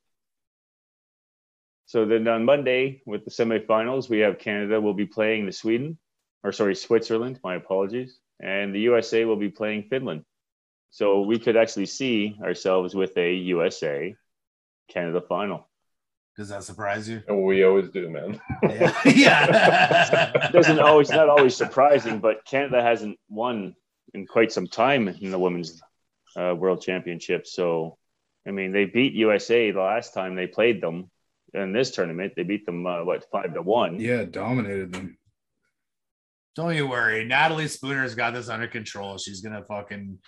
So then on Monday with the semifinals, we have Canada will be playing the Sweden, or sorry, Switzerland. My apologies, and the USA will be playing Finland. So we could actually see ourselves with a USA Canada final. Does that surprise you? we always do, man. Yeah. yeah. doesn't always not always surprising, but Canada hasn't won in quite some time in the women's uh, world championship. So, I mean, they beat USA the last time they played them in this tournament. They beat them uh, what five to one. Yeah, dominated them. Don't you worry. Natalie Spooner's got this under control. She's gonna fucking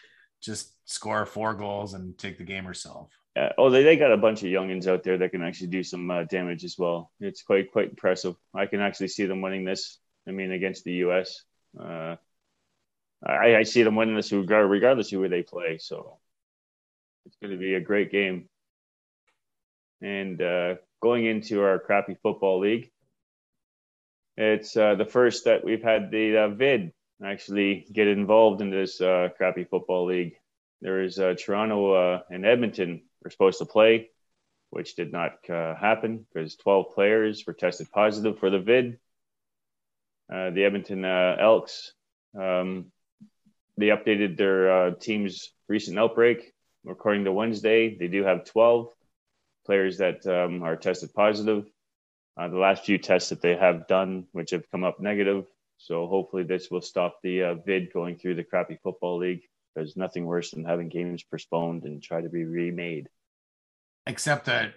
just score four goals and take the game herself. Uh, oh, they, they got a bunch of youngins out there that can actually do some uh, damage as well. It's quite quite impressive. I can actually see them winning this. I mean, against the US, uh, I, I see them winning this regard- regardless of who they play. So it's going to be a great game. And uh, going into our crappy football league, it's uh, the first that we've had the uh, vid actually get involved in this crappy football league. There is Toronto and Edmonton were supposed to play, which did not uh, happen because 12 players were tested positive for the vid. Uh, the Edmonton uh, Elks, um, they updated their uh, team's recent outbreak. According to Wednesday, they do have 12 players that um, are tested positive. Uh, the last few tests that they have done, which have come up negative. So hopefully this will stop the uh, vid going through the crappy football league. There's nothing worse than having games postponed and try to be remade. Except that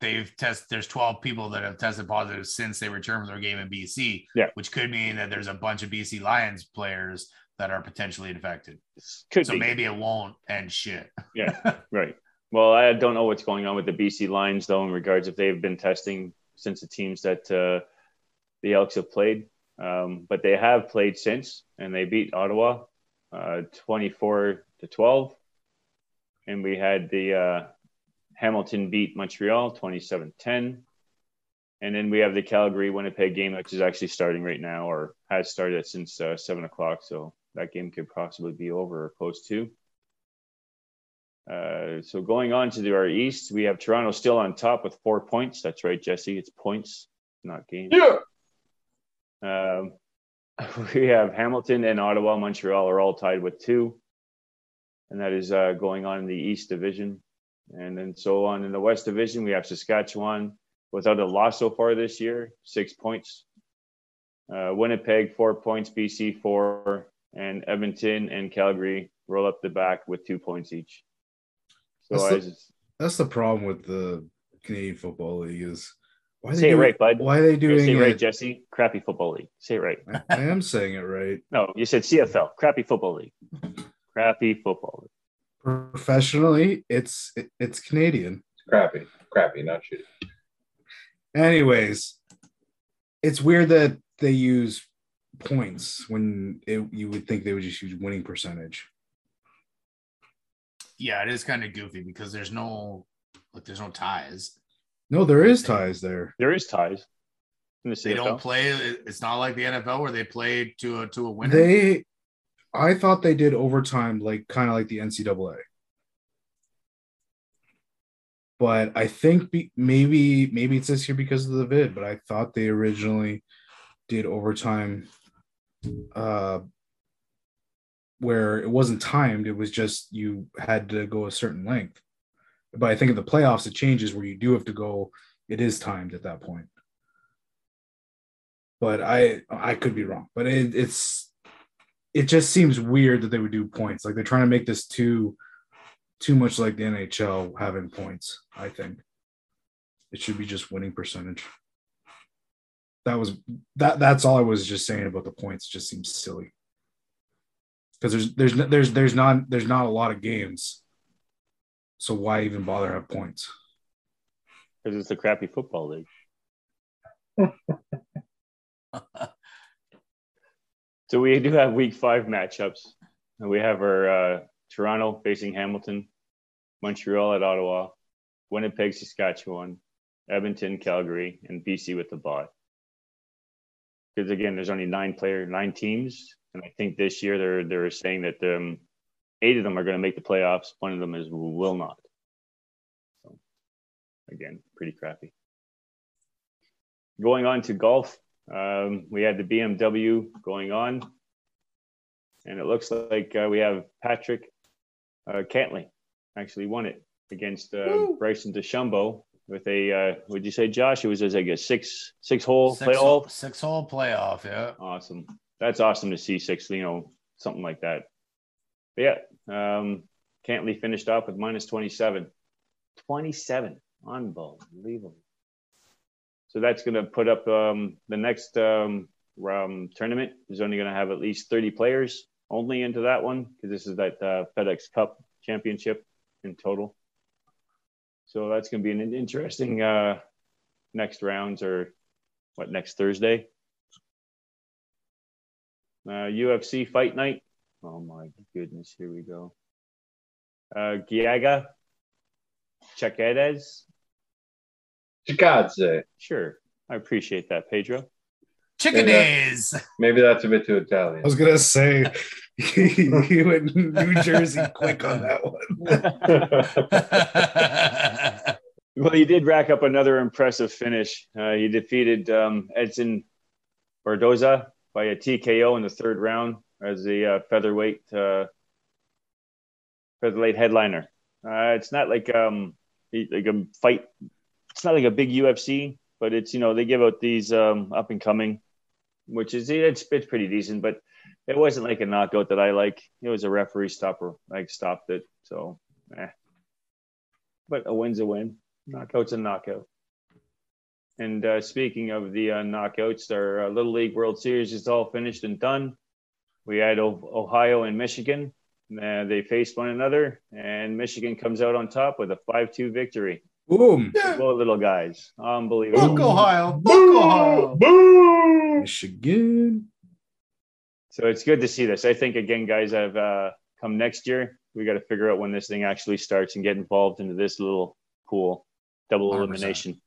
they've tested there's 12 people that have tested positive since they returned from their game in BC. Yeah. Which could mean that there's a bunch of BC Lions players that are potentially infected. Could so be. maybe it won't end shit. Yeah, right. Well, I don't know what's going on with the BC Lions though, in regards if they've been testing since the teams that uh, the Elks have played. Um, but they have played since, and they beat Ottawa uh, 24 to 12. And we had the uh, Hamilton beat Montreal 27 10. And then we have the Calgary Winnipeg game, which is actually starting right now or has started since uh, seven o'clock. So that game could possibly be over or close to. Uh, so going on to the, our east, we have Toronto still on top with four points. That's right, Jesse. It's points, not games. Yeah. Um, we have Hamilton and Ottawa, Montreal are all tied with two, and that is uh, going on in the East Division. And then so on in the West Division, we have Saskatchewan without a loss so far this year, six points. Uh, Winnipeg four points, BC four, and Edmonton and Calgary roll up the back with two points each. So That's the- as, That's the problem with the Canadian Football League is why are they say it doing- right, bud. Why are they doing Say it right, it? Jesse. Crappy football league. Say it right. I, I am saying it right. No, you said CFL. Crappy football league. Crappy football league. Professionally, it's it, it's Canadian. Crappy, crappy, not shitty. Anyways, it's weird that they use points when it, you would think they would just use winning percentage. Yeah, it is kind of goofy because there's no like there's no ties. No, there is ties there. There is ties in the They don't play. It's not like the NFL where they play to a to a winner. They, I thought they did overtime, like kind of like the NCAA. But I think be, maybe maybe it's this year because of the vid. But I thought they originally did overtime, uh, where it wasn't timed. It was just you had to go a certain length. But I think in the playoffs it changes where you do have to go. It is timed at that point. But I I could be wrong. But it, it's it just seems weird that they would do points. Like they're trying to make this too too much like the NHL having points, I think. It should be just winning percentage. That was that that's all I was just saying about the points. It just seems silly. Because there's there's there's there's not there's not a lot of games. So why even bother have points? because it's a crappy football league. So we do have week five matchups. And we have our uh, Toronto facing Hamilton, Montreal at Ottawa, Winnipeg, Saskatchewan, Edmonton, Calgary, and BC with the bot. Because again, there's only nine player, nine teams, and I think this year they're they're saying that um, eight of them are going to make the playoffs. One of them is will not. So again, pretty crappy. Going on to golf, um, we had the BMW going on, and it looks like uh, we have Patrick uh, Cantlay actually won it against uh, Bryson DeChambeau with a. Uh, would you say, Josh? It was just like a six six hole six, playoff. hole, six hole playoff. Yeah. Awesome. That's awesome to see six. You know, something like that. But yeah, um, Cantlay finished off with minus twenty seven. Twenty seven, unbelievable. So that's going to put up um, the next um, um, tournament is only going to have at least 30 players only into that one because this is that uh, FedEx Cup championship in total. So that's going to be an interesting uh, next rounds or what next Thursday. Uh, UFC Fight Night. Oh my goodness, here we go. Uh, Giaga Chaquedes. Chikadze. Sure, I appreciate that, Pedro. Chicken Yeah. days. Maybe that's a bit too Italian. I was gonna say he went New Jersey quick on that one. Well, he did rack up another impressive finish. Uh, he defeated um, Edson Barboza by a TKO in the third round as the uh, featherweight uh, featherweight headliner. Uh, it's not like um, like a fight. It's not like a big UFC, but it's you know they give out these um, up and coming, which is it's it's pretty decent, but it wasn't like a knockout that I like. It was a referee stopper, like stopped it. So, eh. but a win's a win. Knockout's a knockout. And uh, speaking of the uh, knockouts, our uh, Little League World Series is all finished and done. We had o- Ohio and Michigan. Uh, they faced one another, and Michigan comes out on top with a 5 2 victory. Boom. Go, little guys. Unbelievable. Book Ohio. Book Ohio. Boom. Michigan. So it's good to see this. I think, again, guys, I've uh, come next year. We got to figure out when this thing actually starts and get involved into this little pool, double 100%. elimination.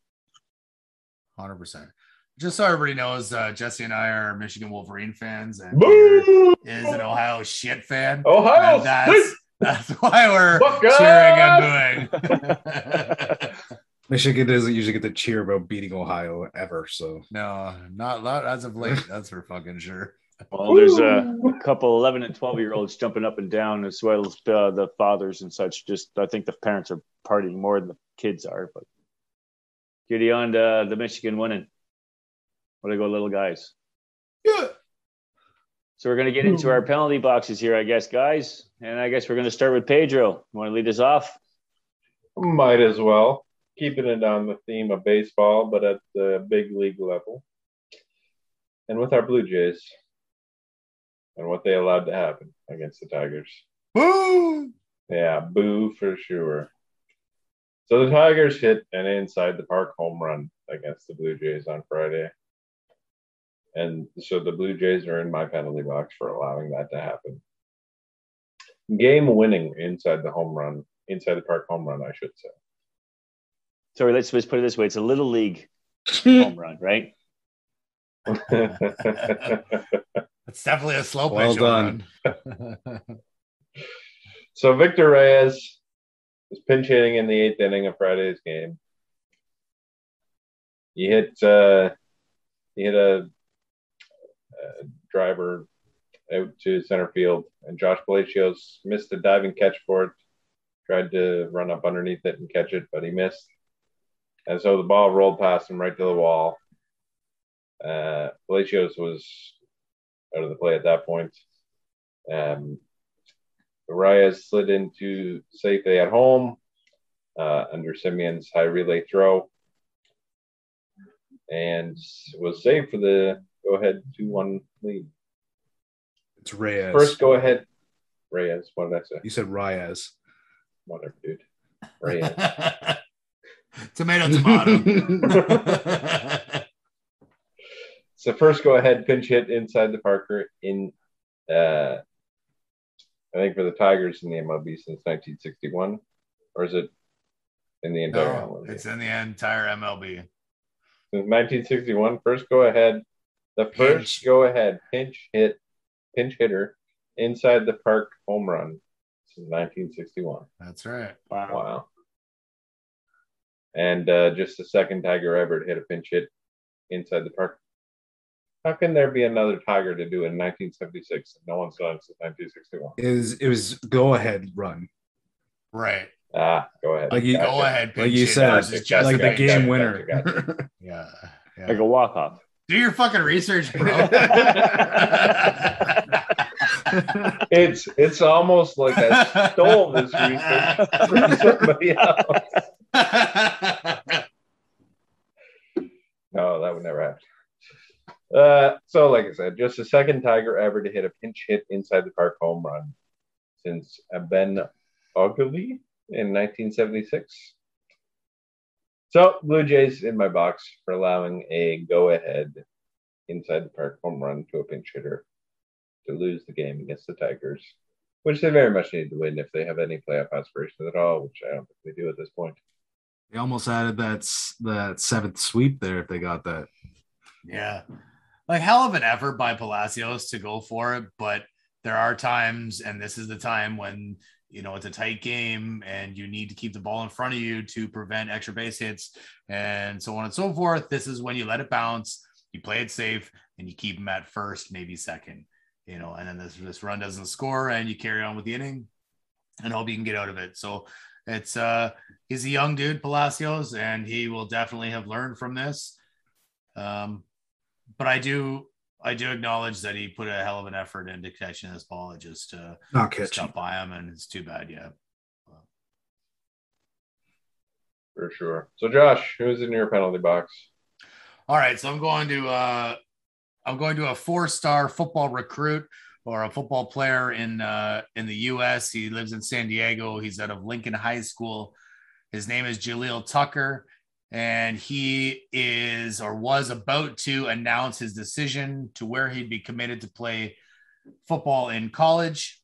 Hundred percent. Just so everybody knows, uh, Jesse and I are Michigan Wolverine fans, and Boo! Is an Ohio shit fan. Ohio And that's that's why we're Buckeyes! cheering and booing. Michigan doesn't usually get to cheer about beating Ohio ever. So no, not, not as of late. That's for fucking sure. Well, there's a, a couple 11 and 12 year olds jumping up and down, as well as uh, the fathers and such. Just, I think the parents are partying more than the kids are. But get on to the Michigan winning. What do go, little guys? Yeah. So we're going to get into our penalty boxes here, I guess, guys. And I guess we're going to start with Pedro. You want to lead us off? Might as well. Keeping it on the theme of baseball, but at the big league level. And with our Blue Jays and what they allowed to happen against the Tigers. Boo! Yeah, boo for sure. So the Tigers hit an inside the park home run against the Blue Jays on Friday. And so the Blue Jays are in my penalty box for allowing that to happen. Game winning inside the home run, inside the park home run, I should say. Sorry, let's, let's put it this way: it's a little league home run, right? It's definitely a slow Well pitch. done. done. so Victor Reyes was pinch hitting in the eighth inning of Friday's game. He hit uh, he hit a, driver out to center field, and Josh Palacios missed a diving catch for it. Tried to run up underneath it and catch it, but he missed. And so the ball rolled past him right to the wall. Uh, Palacios was out of the play at that point. Um, slid into safely at home uh, under Semien's high relay throw and was saved for the go ahead 2 1 lead. It's Reyes. First go ahead, Reyes. What did I say? You said Reyes. Whatever, dude. Reyes. tomato, tomato. So first go ahead pinch hit inside the Parker in uh I think for the Tigers in the MLB since 1961 or is it in the entire no, MLB? it's in the entire MLB. Since 1961 first go ahead the first go ahead pinch hit pinch hitter inside the park home run since 1961. That's right. Wow. Wow. And uh, just the second Tiger ever to hit a pinch hit inside the park. How can there be another Tiger to do it in 1976 and no one's done it since 1961? Is it was go ahead run. Right. Ah, go ahead. Like you- Gotcha. Go ahead. Like you hit said, versus just like the game hit. winner. gotcha, Yeah. yeah. Like a walk off. Do your fucking research, bro. It's it's almost like I stole this research from somebody else. No, that would never happen. Uh, so, like I said, just the second Tiger ever to hit a pinch hit inside the park home run since Ben Oglivie in 1976. So, Blue Jays in my box for allowing a go ahead inside the park home run to a pinch hitter to lose the game against the Tigers, which they very much need to win if they have any playoff aspirations at all, which I don't think they do at this point. They almost added that that seventh sweep there if they got that. Yeah. Like hell of an effort by Palacios to go for it, but there are times, and this is the time when you know it's a tight game and you need to keep the ball in front of you to prevent extra base hits and so on and so forth. This is when you let it bounce, you play it safe, and you keep them at first, maybe second, you know, and then this this run doesn't score and you carry on with the inning and hope you can get out of it. So it's uh he's a young dude, Palacios, and he will definitely have learned from this. Um, but I do I do acknowledge that he put a hell of an effort into catching this ball. It just uh Not just catching. got by him and it's too bad, yeah. For sure. So, Josh, who's in your penalty box? All right, so I'm going to uh I'm going to a four-star football recruit or a football player in uh in the US. He lives in San Diego. He's out of Lincoln High School. His name is Jaleel Tucker and he is or was about to announce his decision to where he'd be committed to play football in college.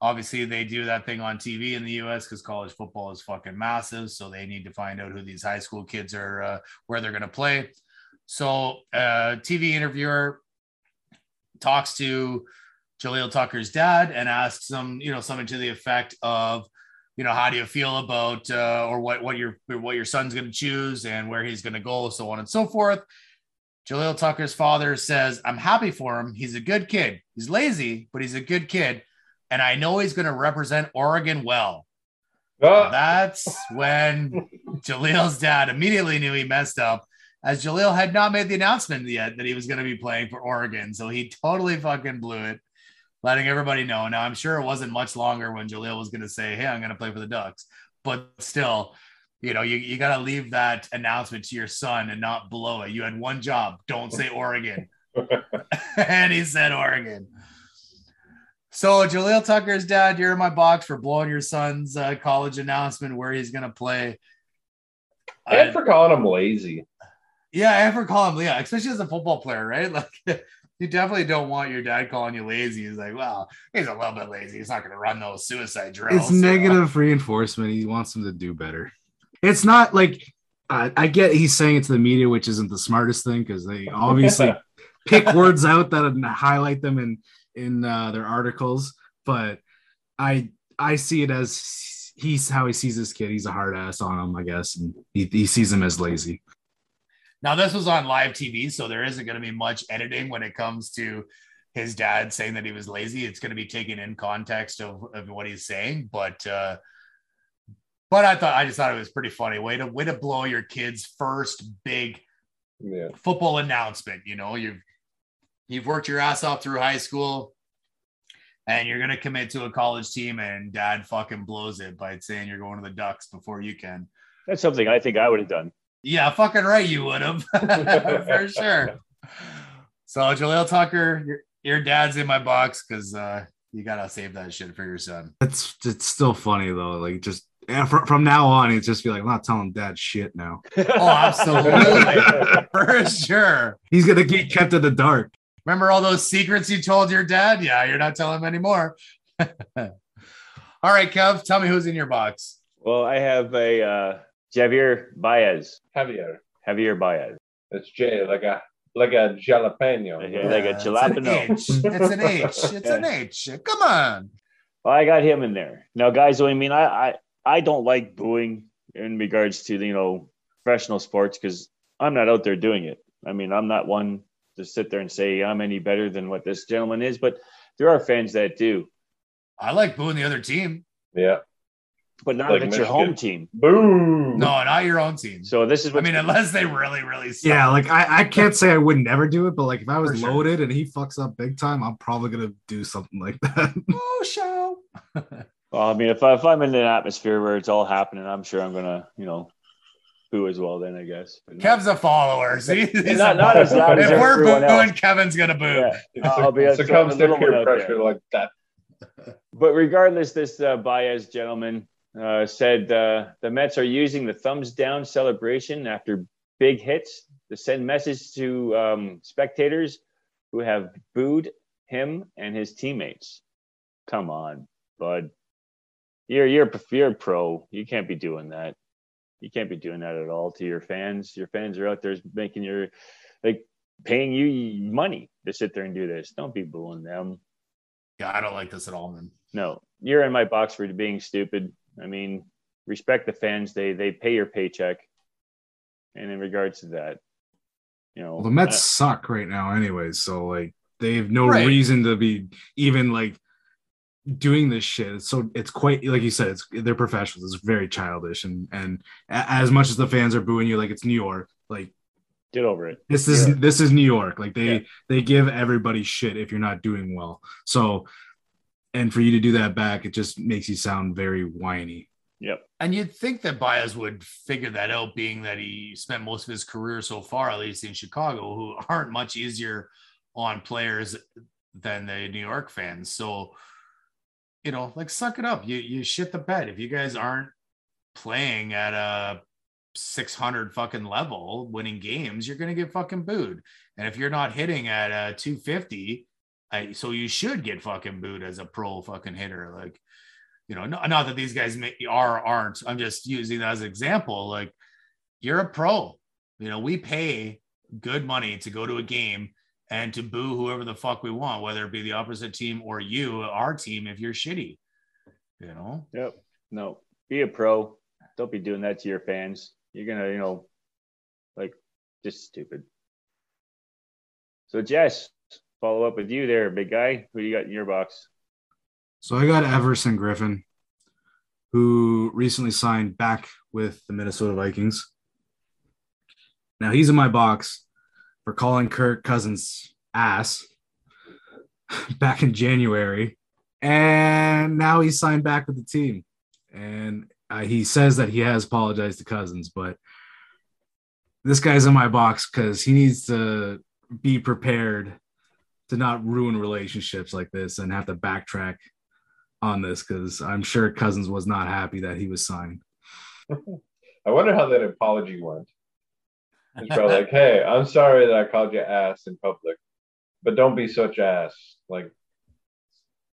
Obviously, they do that thing on TV in the US because college football is fucking massive. So they need to find out who these high school kids are, uh, where they're going to play. So, uh, TV interviewer talks to Jaleel Tucker's dad and asks him, you know, something to the effect of, you know, how do you feel about uh, or what what your what your son's going to choose and where he's going to go, so on and so forth. Jaleel Tucker's father says, "I'm happy for him. He's a good kid. He's lazy, but he's a good kid, and I know he's going to represent Oregon well." Ah, That's when Jaleel's dad immediately knew he messed up, as Jaleel had not made the announcement yet that he was going to be playing for Oregon. So he totally fucking blew it, letting everybody know. Now, I'm sure it wasn't much longer when Jaleel was going to say, Hey, I'm going to play for the Ducks. But still, you know, you, you got to leave that announcement to your son and not blow it. You had one job. Don't say Oregon. and he said Oregon. So Jaleel Tucker's dad, you're in my box for blowing your son's uh, college announcement where he's going to play. and I- for calling him lazy. Yeah, I ever call him yeah, especially as a football player, right? Like you definitely don't want your dad calling you lazy. He's like, well, he's a little bit lazy. He's not going to run those suicide drills. It's you know? negative reinforcement. He wants him to do better. It's not like uh, I get he's saying it to the media, which isn't the smartest thing because they obviously pick words out that highlight them in in uh, their articles. But I I see it as he's how he sees this kid. He's a hard ass on him, I guess, and he, he sees him as lazy. Now, this was on live TV, so there isn't going to be much editing when it comes to his dad saying that he was lazy. It's going to be taken in context of, of what he's saying, but uh, but I thought I just thought it was pretty funny. Way to way to blow your kid's first big Yeah. football announcement. You know, you've you've worked your ass off through high school, and you're gonna commit to a college team, and dad fucking blows it by saying you're going to the Ducks before you can. That's something I think I would have done. Yeah, fucking right, you would have for sure. So Jaleel Tucker, your your dad's in my box because uh, you gotta save that shit for your son. It's it's still funny though. Like just and from, from now on, it's just be like, I'm not telling dad shit now. Oh, absolutely, for sure. He's gonna get kept in the dark. Remember all those secrets you told your dad? Yeah, you're not telling him anymore. all right, Kev, tell me who's in your box. Well, I have a uh, Javier Baez. Javier. Javier Baez. It's J, like a like a jalapeno. Yeah, like a jalapeno. it's an jalapeno. H. It's an H. It's an H. Come on. Well, I got him in there. Now, guys, I mean, I I, I don't like booing in regards to you know professional sports because I'm not out there doing it. I mean, I'm not one to sit there and say I'm any better than what this gentleman is, but there are fans that do. I like booing the other team. Yeah. But not Like if it's your home team. Boom. No, not your own team. So this is I mean, unless they really, really suck. Yeah, like I, I can't say I would never do it, but like if I was For sure. loaded and he fucks up big time, I'm probably gonna do something like that. Oh, show. Well, I mean, if, I, if I'm in an atmosphere where it's all happening, I'm sure I'm gonna, you know, boo as well. Then I guess. But no. A follower. See, He's not, not as loud as if we're booing, else. Kevin's gonna boo. Yeah. I'll be a- succumbs to peer pressure there. like that. But regardless, this uh, Baez gentleman uh, said uh, the Mets are using the thumbs down celebration after big hits to send message to um, spectators who have booed him and his teammates. Come on, bud. You're you're you're a pro. You can't be doing that. You can't be doing that at all to your fans. Your fans are out there making your like paying you money to sit there and do this. Don't be booing them. Yeah, I don't like this at all, man. No, you're in my box for being stupid. I mean, respect the fans. They they pay your paycheck. And in regards to that, you know, Well, the Mets uh, suck right now, anyways. So like they have no Right. reason to be even like doing this shit. It's so it's quite like you said. It's they're professionals. It's very childish, and and as much as the fans are booing you, like it's New York. Like get over it. this is Yeah. this is New York. Like they Yeah. they give everybody shit if you're not doing well. So, and for you to do that back, it just makes you sound very whiny. Yep. And you'd think that Baez would figure that out, being that he spent most of his career so far, at least in Chicago, who aren't much easier on players than the New York fans. So, you know, like suck it up. You you shit the bed. If you guys aren't playing at a 600 fucking level, winning games, you're gonna get fucking booed. And if you're not hitting at a 250, I, so you should get fucking booed as a pro fucking hitter. Like, you know, not, not that these guys may, are aren't. I'm just using that as an example. Like, you're a pro. You know, we pay good money to go to a game and to boo whoever the fuck we want, whether it be the opposite team or you, our team, if you're shitty. You know, Yep. No, be a pro. Don't be doing that to your fans. You're gonna, you know, like just stupid. So Jess, follow up with you there, big guy. Who you got in your box? So I got Everson Griffen, who recently signed back with the Minnesota Vikings. Now he's in my box for calling Kirk Cousins ass back in January, and now he's signed back with the team. And uh, he says that he has apologized to Cousins, but this guy's in my box because he needs to be prepared to not ruin relationships like this and have to backtrack on this because I'm sure Cousins was not happy that he was signed. I wonder how that apology went. He's probably like, "Hey, I'm sorry that I called you ass in public, but don't be such ass. Like,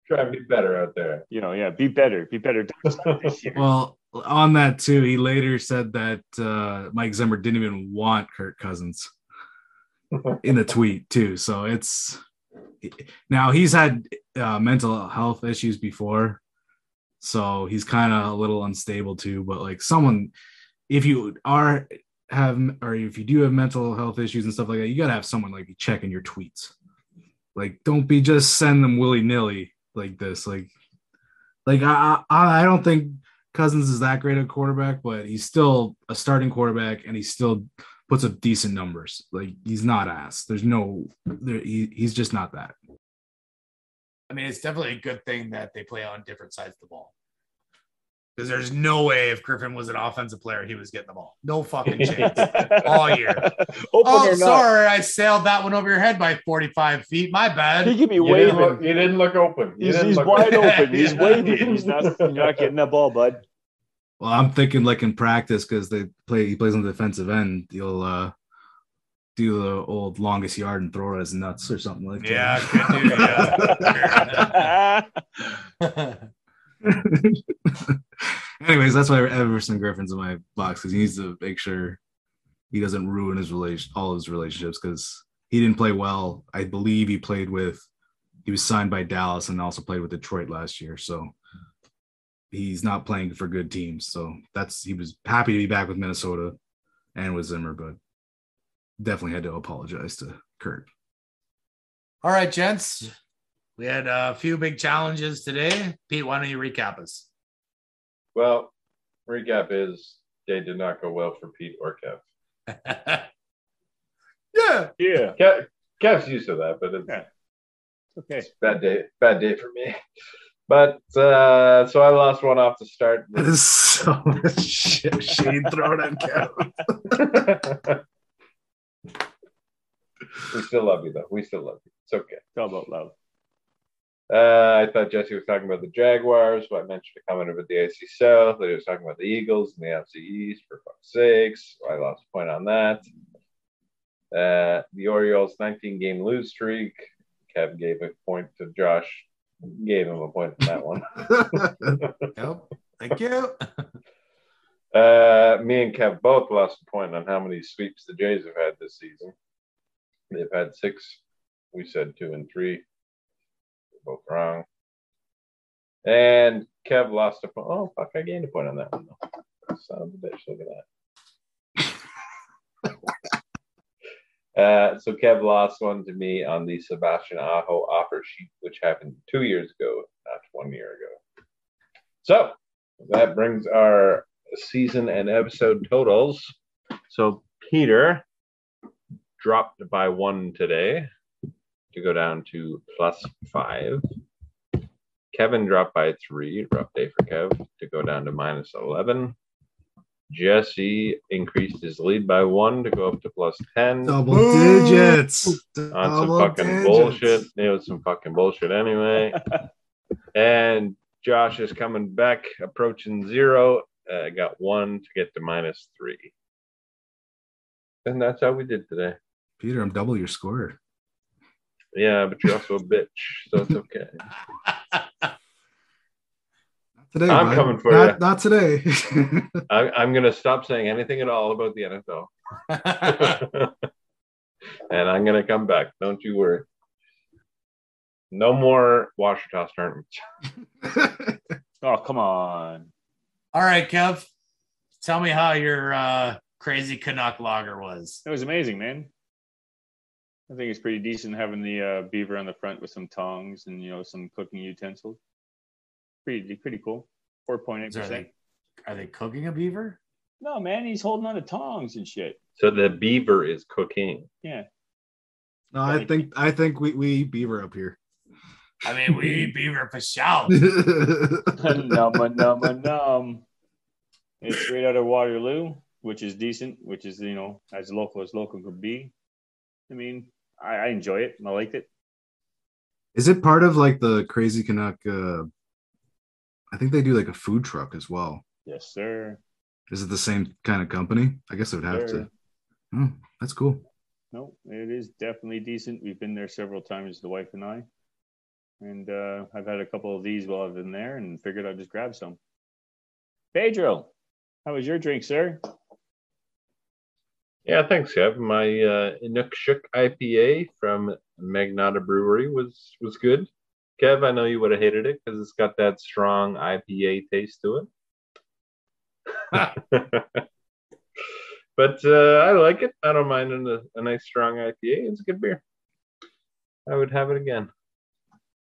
try and be better out there." You know, yeah, be better, be better. Well, on that too, he later said that uh, Mike Zimmer didn't even want Kirk Cousins in the tweet too. So it's now he's had uh, mental health issues before, so he's kind of a little unstable too. But like someone, if you are have or if you do have mental health issues and stuff like that, you gotta have someone like checking your tweets. Like, don't be just send them willy nilly like this. Like, like I, I I don't think Cousins is that great a quarterback, but he's still a starting quarterback and he's still puts up decent numbers. Like he's not ass. There's no, there, he, he's just not that. I mean, it's definitely a good thing that they play on different sides of the ball. Because there's no way if Griffen was an offensive player, he was getting the ball. No fucking chance. All year. Open oh, sorry, I sailed that one over your head by 45 feet. My bad. He bad. could be You didn't, look, waving. you didn't look open. You He's, didn't he's look wide open. He's Yeah. waving. He's not, you're not getting that ball, bud. Well, I'm thinking like in practice because they play. He plays on the defensive end. You'll uh, do the old longest yard and throw it as nuts or something like Yeah, that. Yeah. Anyways, that's why Everson Griffen's in my box because he needs to make sure he doesn't ruin his relation, all his relationships because he didn't play well. I believe he played with, he was signed by Dallas and also played with Detroit last year. So he's not playing for good teams. So that's he was happy to be back with Minnesota and with Zimmer, but definitely had to apologize to Kirk. All right, gents. We had a few big challenges today. Pete, why don't you recap us? Well, recap is day did not go well for Pete or Kev. yeah. Yeah. Kev Kev's used to that, but it's Yeah. Okay. bad day, bad day for me. But uh, so I lost one off the start. That is so much shit shade thrown at Kevin. we still love you though. We still love you. It's okay. It's all about love. Uh, I thought Jesse was talking about the Jaguars, but I mentioned a comment about the AFC South. That he was talking about the Eagles and the NFC East, for fuck's sakes. So I lost a point on that. Uh, the Orioles 19 game lose streak. Kev gave a point to Josh. Gave him a point on that one. Yep. Thank you. Uh, me and Kev both lost a point on how many sweeps the Jays have had this season. They've had six. We said two and three. We're both wrong. And Kev lost a point. Oh, fuck. I gained a point on that one, though. Son of a bitch. Look at that. Uh, so Kev lost one to me on the Sebastian Aho offer sheet, which happened two years ago, not one year ago. So that brings our season and episode totals. So Peter dropped by one today to go down to plus five. Kevin dropped by three, rough day for Kev, to go down to minus 11. Jesse increased his lead by one to go up to plus 10 Double digits. on some fucking digits. bullshit. It was some fucking bullshit anyway. and Josh is coming back, approaching zero. Uh, got one to get to minus three. And that's how we did today. Peter, I'm double your score. Yeah, but you're also a bitch, so it's okay. Not today. I'm bud. coming for not, ya. Not today. I, I'm going to stop saying anything at all about the NFL. and I'm going to come back. Don't you worry. No more washer toss tournaments. Oh, come on. All right, Kev. Tell me how your uh, crazy Canuck lager was. It was amazing, man. I think it's pretty decent having the uh, beaver on the front with some tongs and you know some cooking utensils. Pretty pretty cool. Four point eight Is there percent. Are they cooking a beaver? No, man, he's holding on to tongs and shit. So the beaver is cooking. Yeah. no, I think I think we, we eat beaver up here. I mean, we eat beaver for shout. num num num. It's straight out of Waterloo, which is decent, which is you know as local as local could be. I mean, I, I enjoy it. I liked it. Is it part of like the Crazy Canuck? Uh, I think they do like a food truck as well. Yes, sir. Is it the same kind of company? I guess it would have Sure. to. Oh, that's cool. No, it is definitely decent. We've been there several times, the wife and I, and uh, I've had a couple of these while I've been there, and figured I'd just grab some. Pedro, how was your drink, sir? Yeah, thanks, Kev. My uh, Inukshuk IPA from Magnotta Brewery was was good. Kev, I know you would have hated it because it's got that strong IPA taste to it. but uh, I like it. I don't mind a, a nice strong IPA. It's a good beer. I would have it again.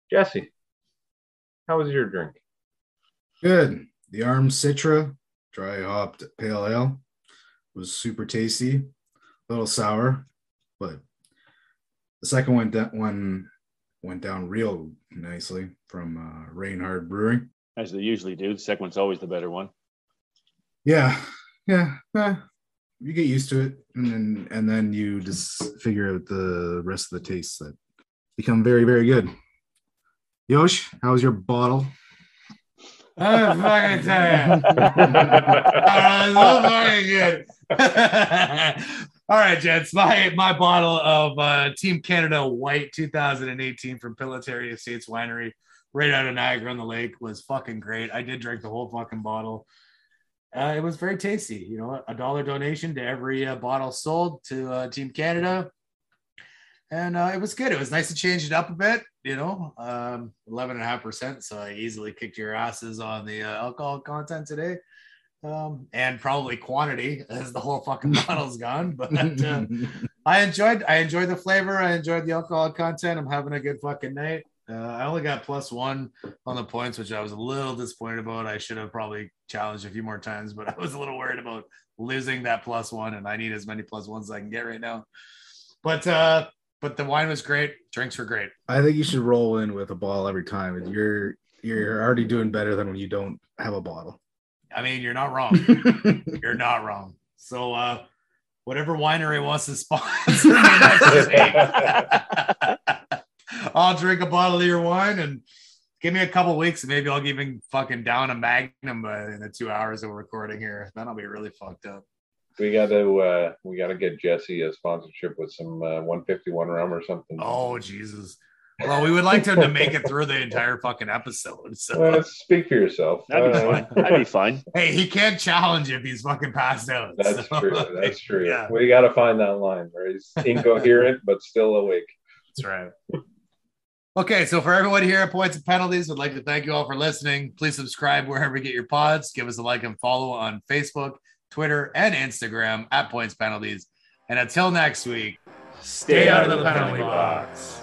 Jesse, how was your drink? Good. The Arm Citra dry hopped pale ale was super tasty, a little sour, but the second one that one went down real nicely from uh, Reinhard Brewing. As they usually do. The second one's always the better one. Yeah, yeah, eh, you get used to it, and then and then you just figure out the rest of the tastes that become very very good. Yosh, how was your bottle? Oh, fucking tell you. Oh, so fucking good. All right, gents. My my bottle of uh, Team Canada White 2018 from Pillitteri Estates Winery, right out of Niagara on the Lake, was fucking great. I did drink the whole fucking bottle. Uh, it was very tasty. You know, a dollar donation to every uh, bottle sold to uh, Team Canada, and uh, it was good. It was nice to change it up a bit. You know, um, 11 and a half percent. So I easily kicked your asses on the uh, alcohol content today um, and probably quantity as the whole fucking bottle's gone. But uh, I enjoyed I enjoyed the flavor. I enjoyed the alcohol content. I'm having a good fucking night. Uh, I only got plus one on the points, which I was a little disappointed about. I should have probably challenged a few more times, but I was a little worried about losing that plus one, and I need as many plus ones as I can get right now. But uh, but the wine was great. Drinks were great. I think you should roll in with a ball every time. You're you're already doing better than when you don't have a bottle. I mean, you're not wrong. you're not wrong. So uh whatever winery wants to sponsor me next week, I'll drink a bottle of your wine and give me a couple weeks and maybe I'll even fucking down a magnum uh, in the two hours of recording here. Then I'll be really fucked up. We got to uh, we got to get Jesse a sponsorship with some uh, 151 rum or something. Oh Jesus. Well, we would like him to make it through the entire fucking episode. So Well, speak for yourself. That'd be Uh, fine. That'd be fine. hey, he can't challenge if he's fucking passed out. That's So, true. That's true. Yeah. We got to find that line where he's incoherent but still awake. That's right. Okay, so for everyone here at Points and Penalties, would like to thank you all for listening. Please subscribe wherever you get your pods. Give us a like and follow on Facebook, Twitter, and Instagram at Points Penalties. And until next week, stay out of the penalty box.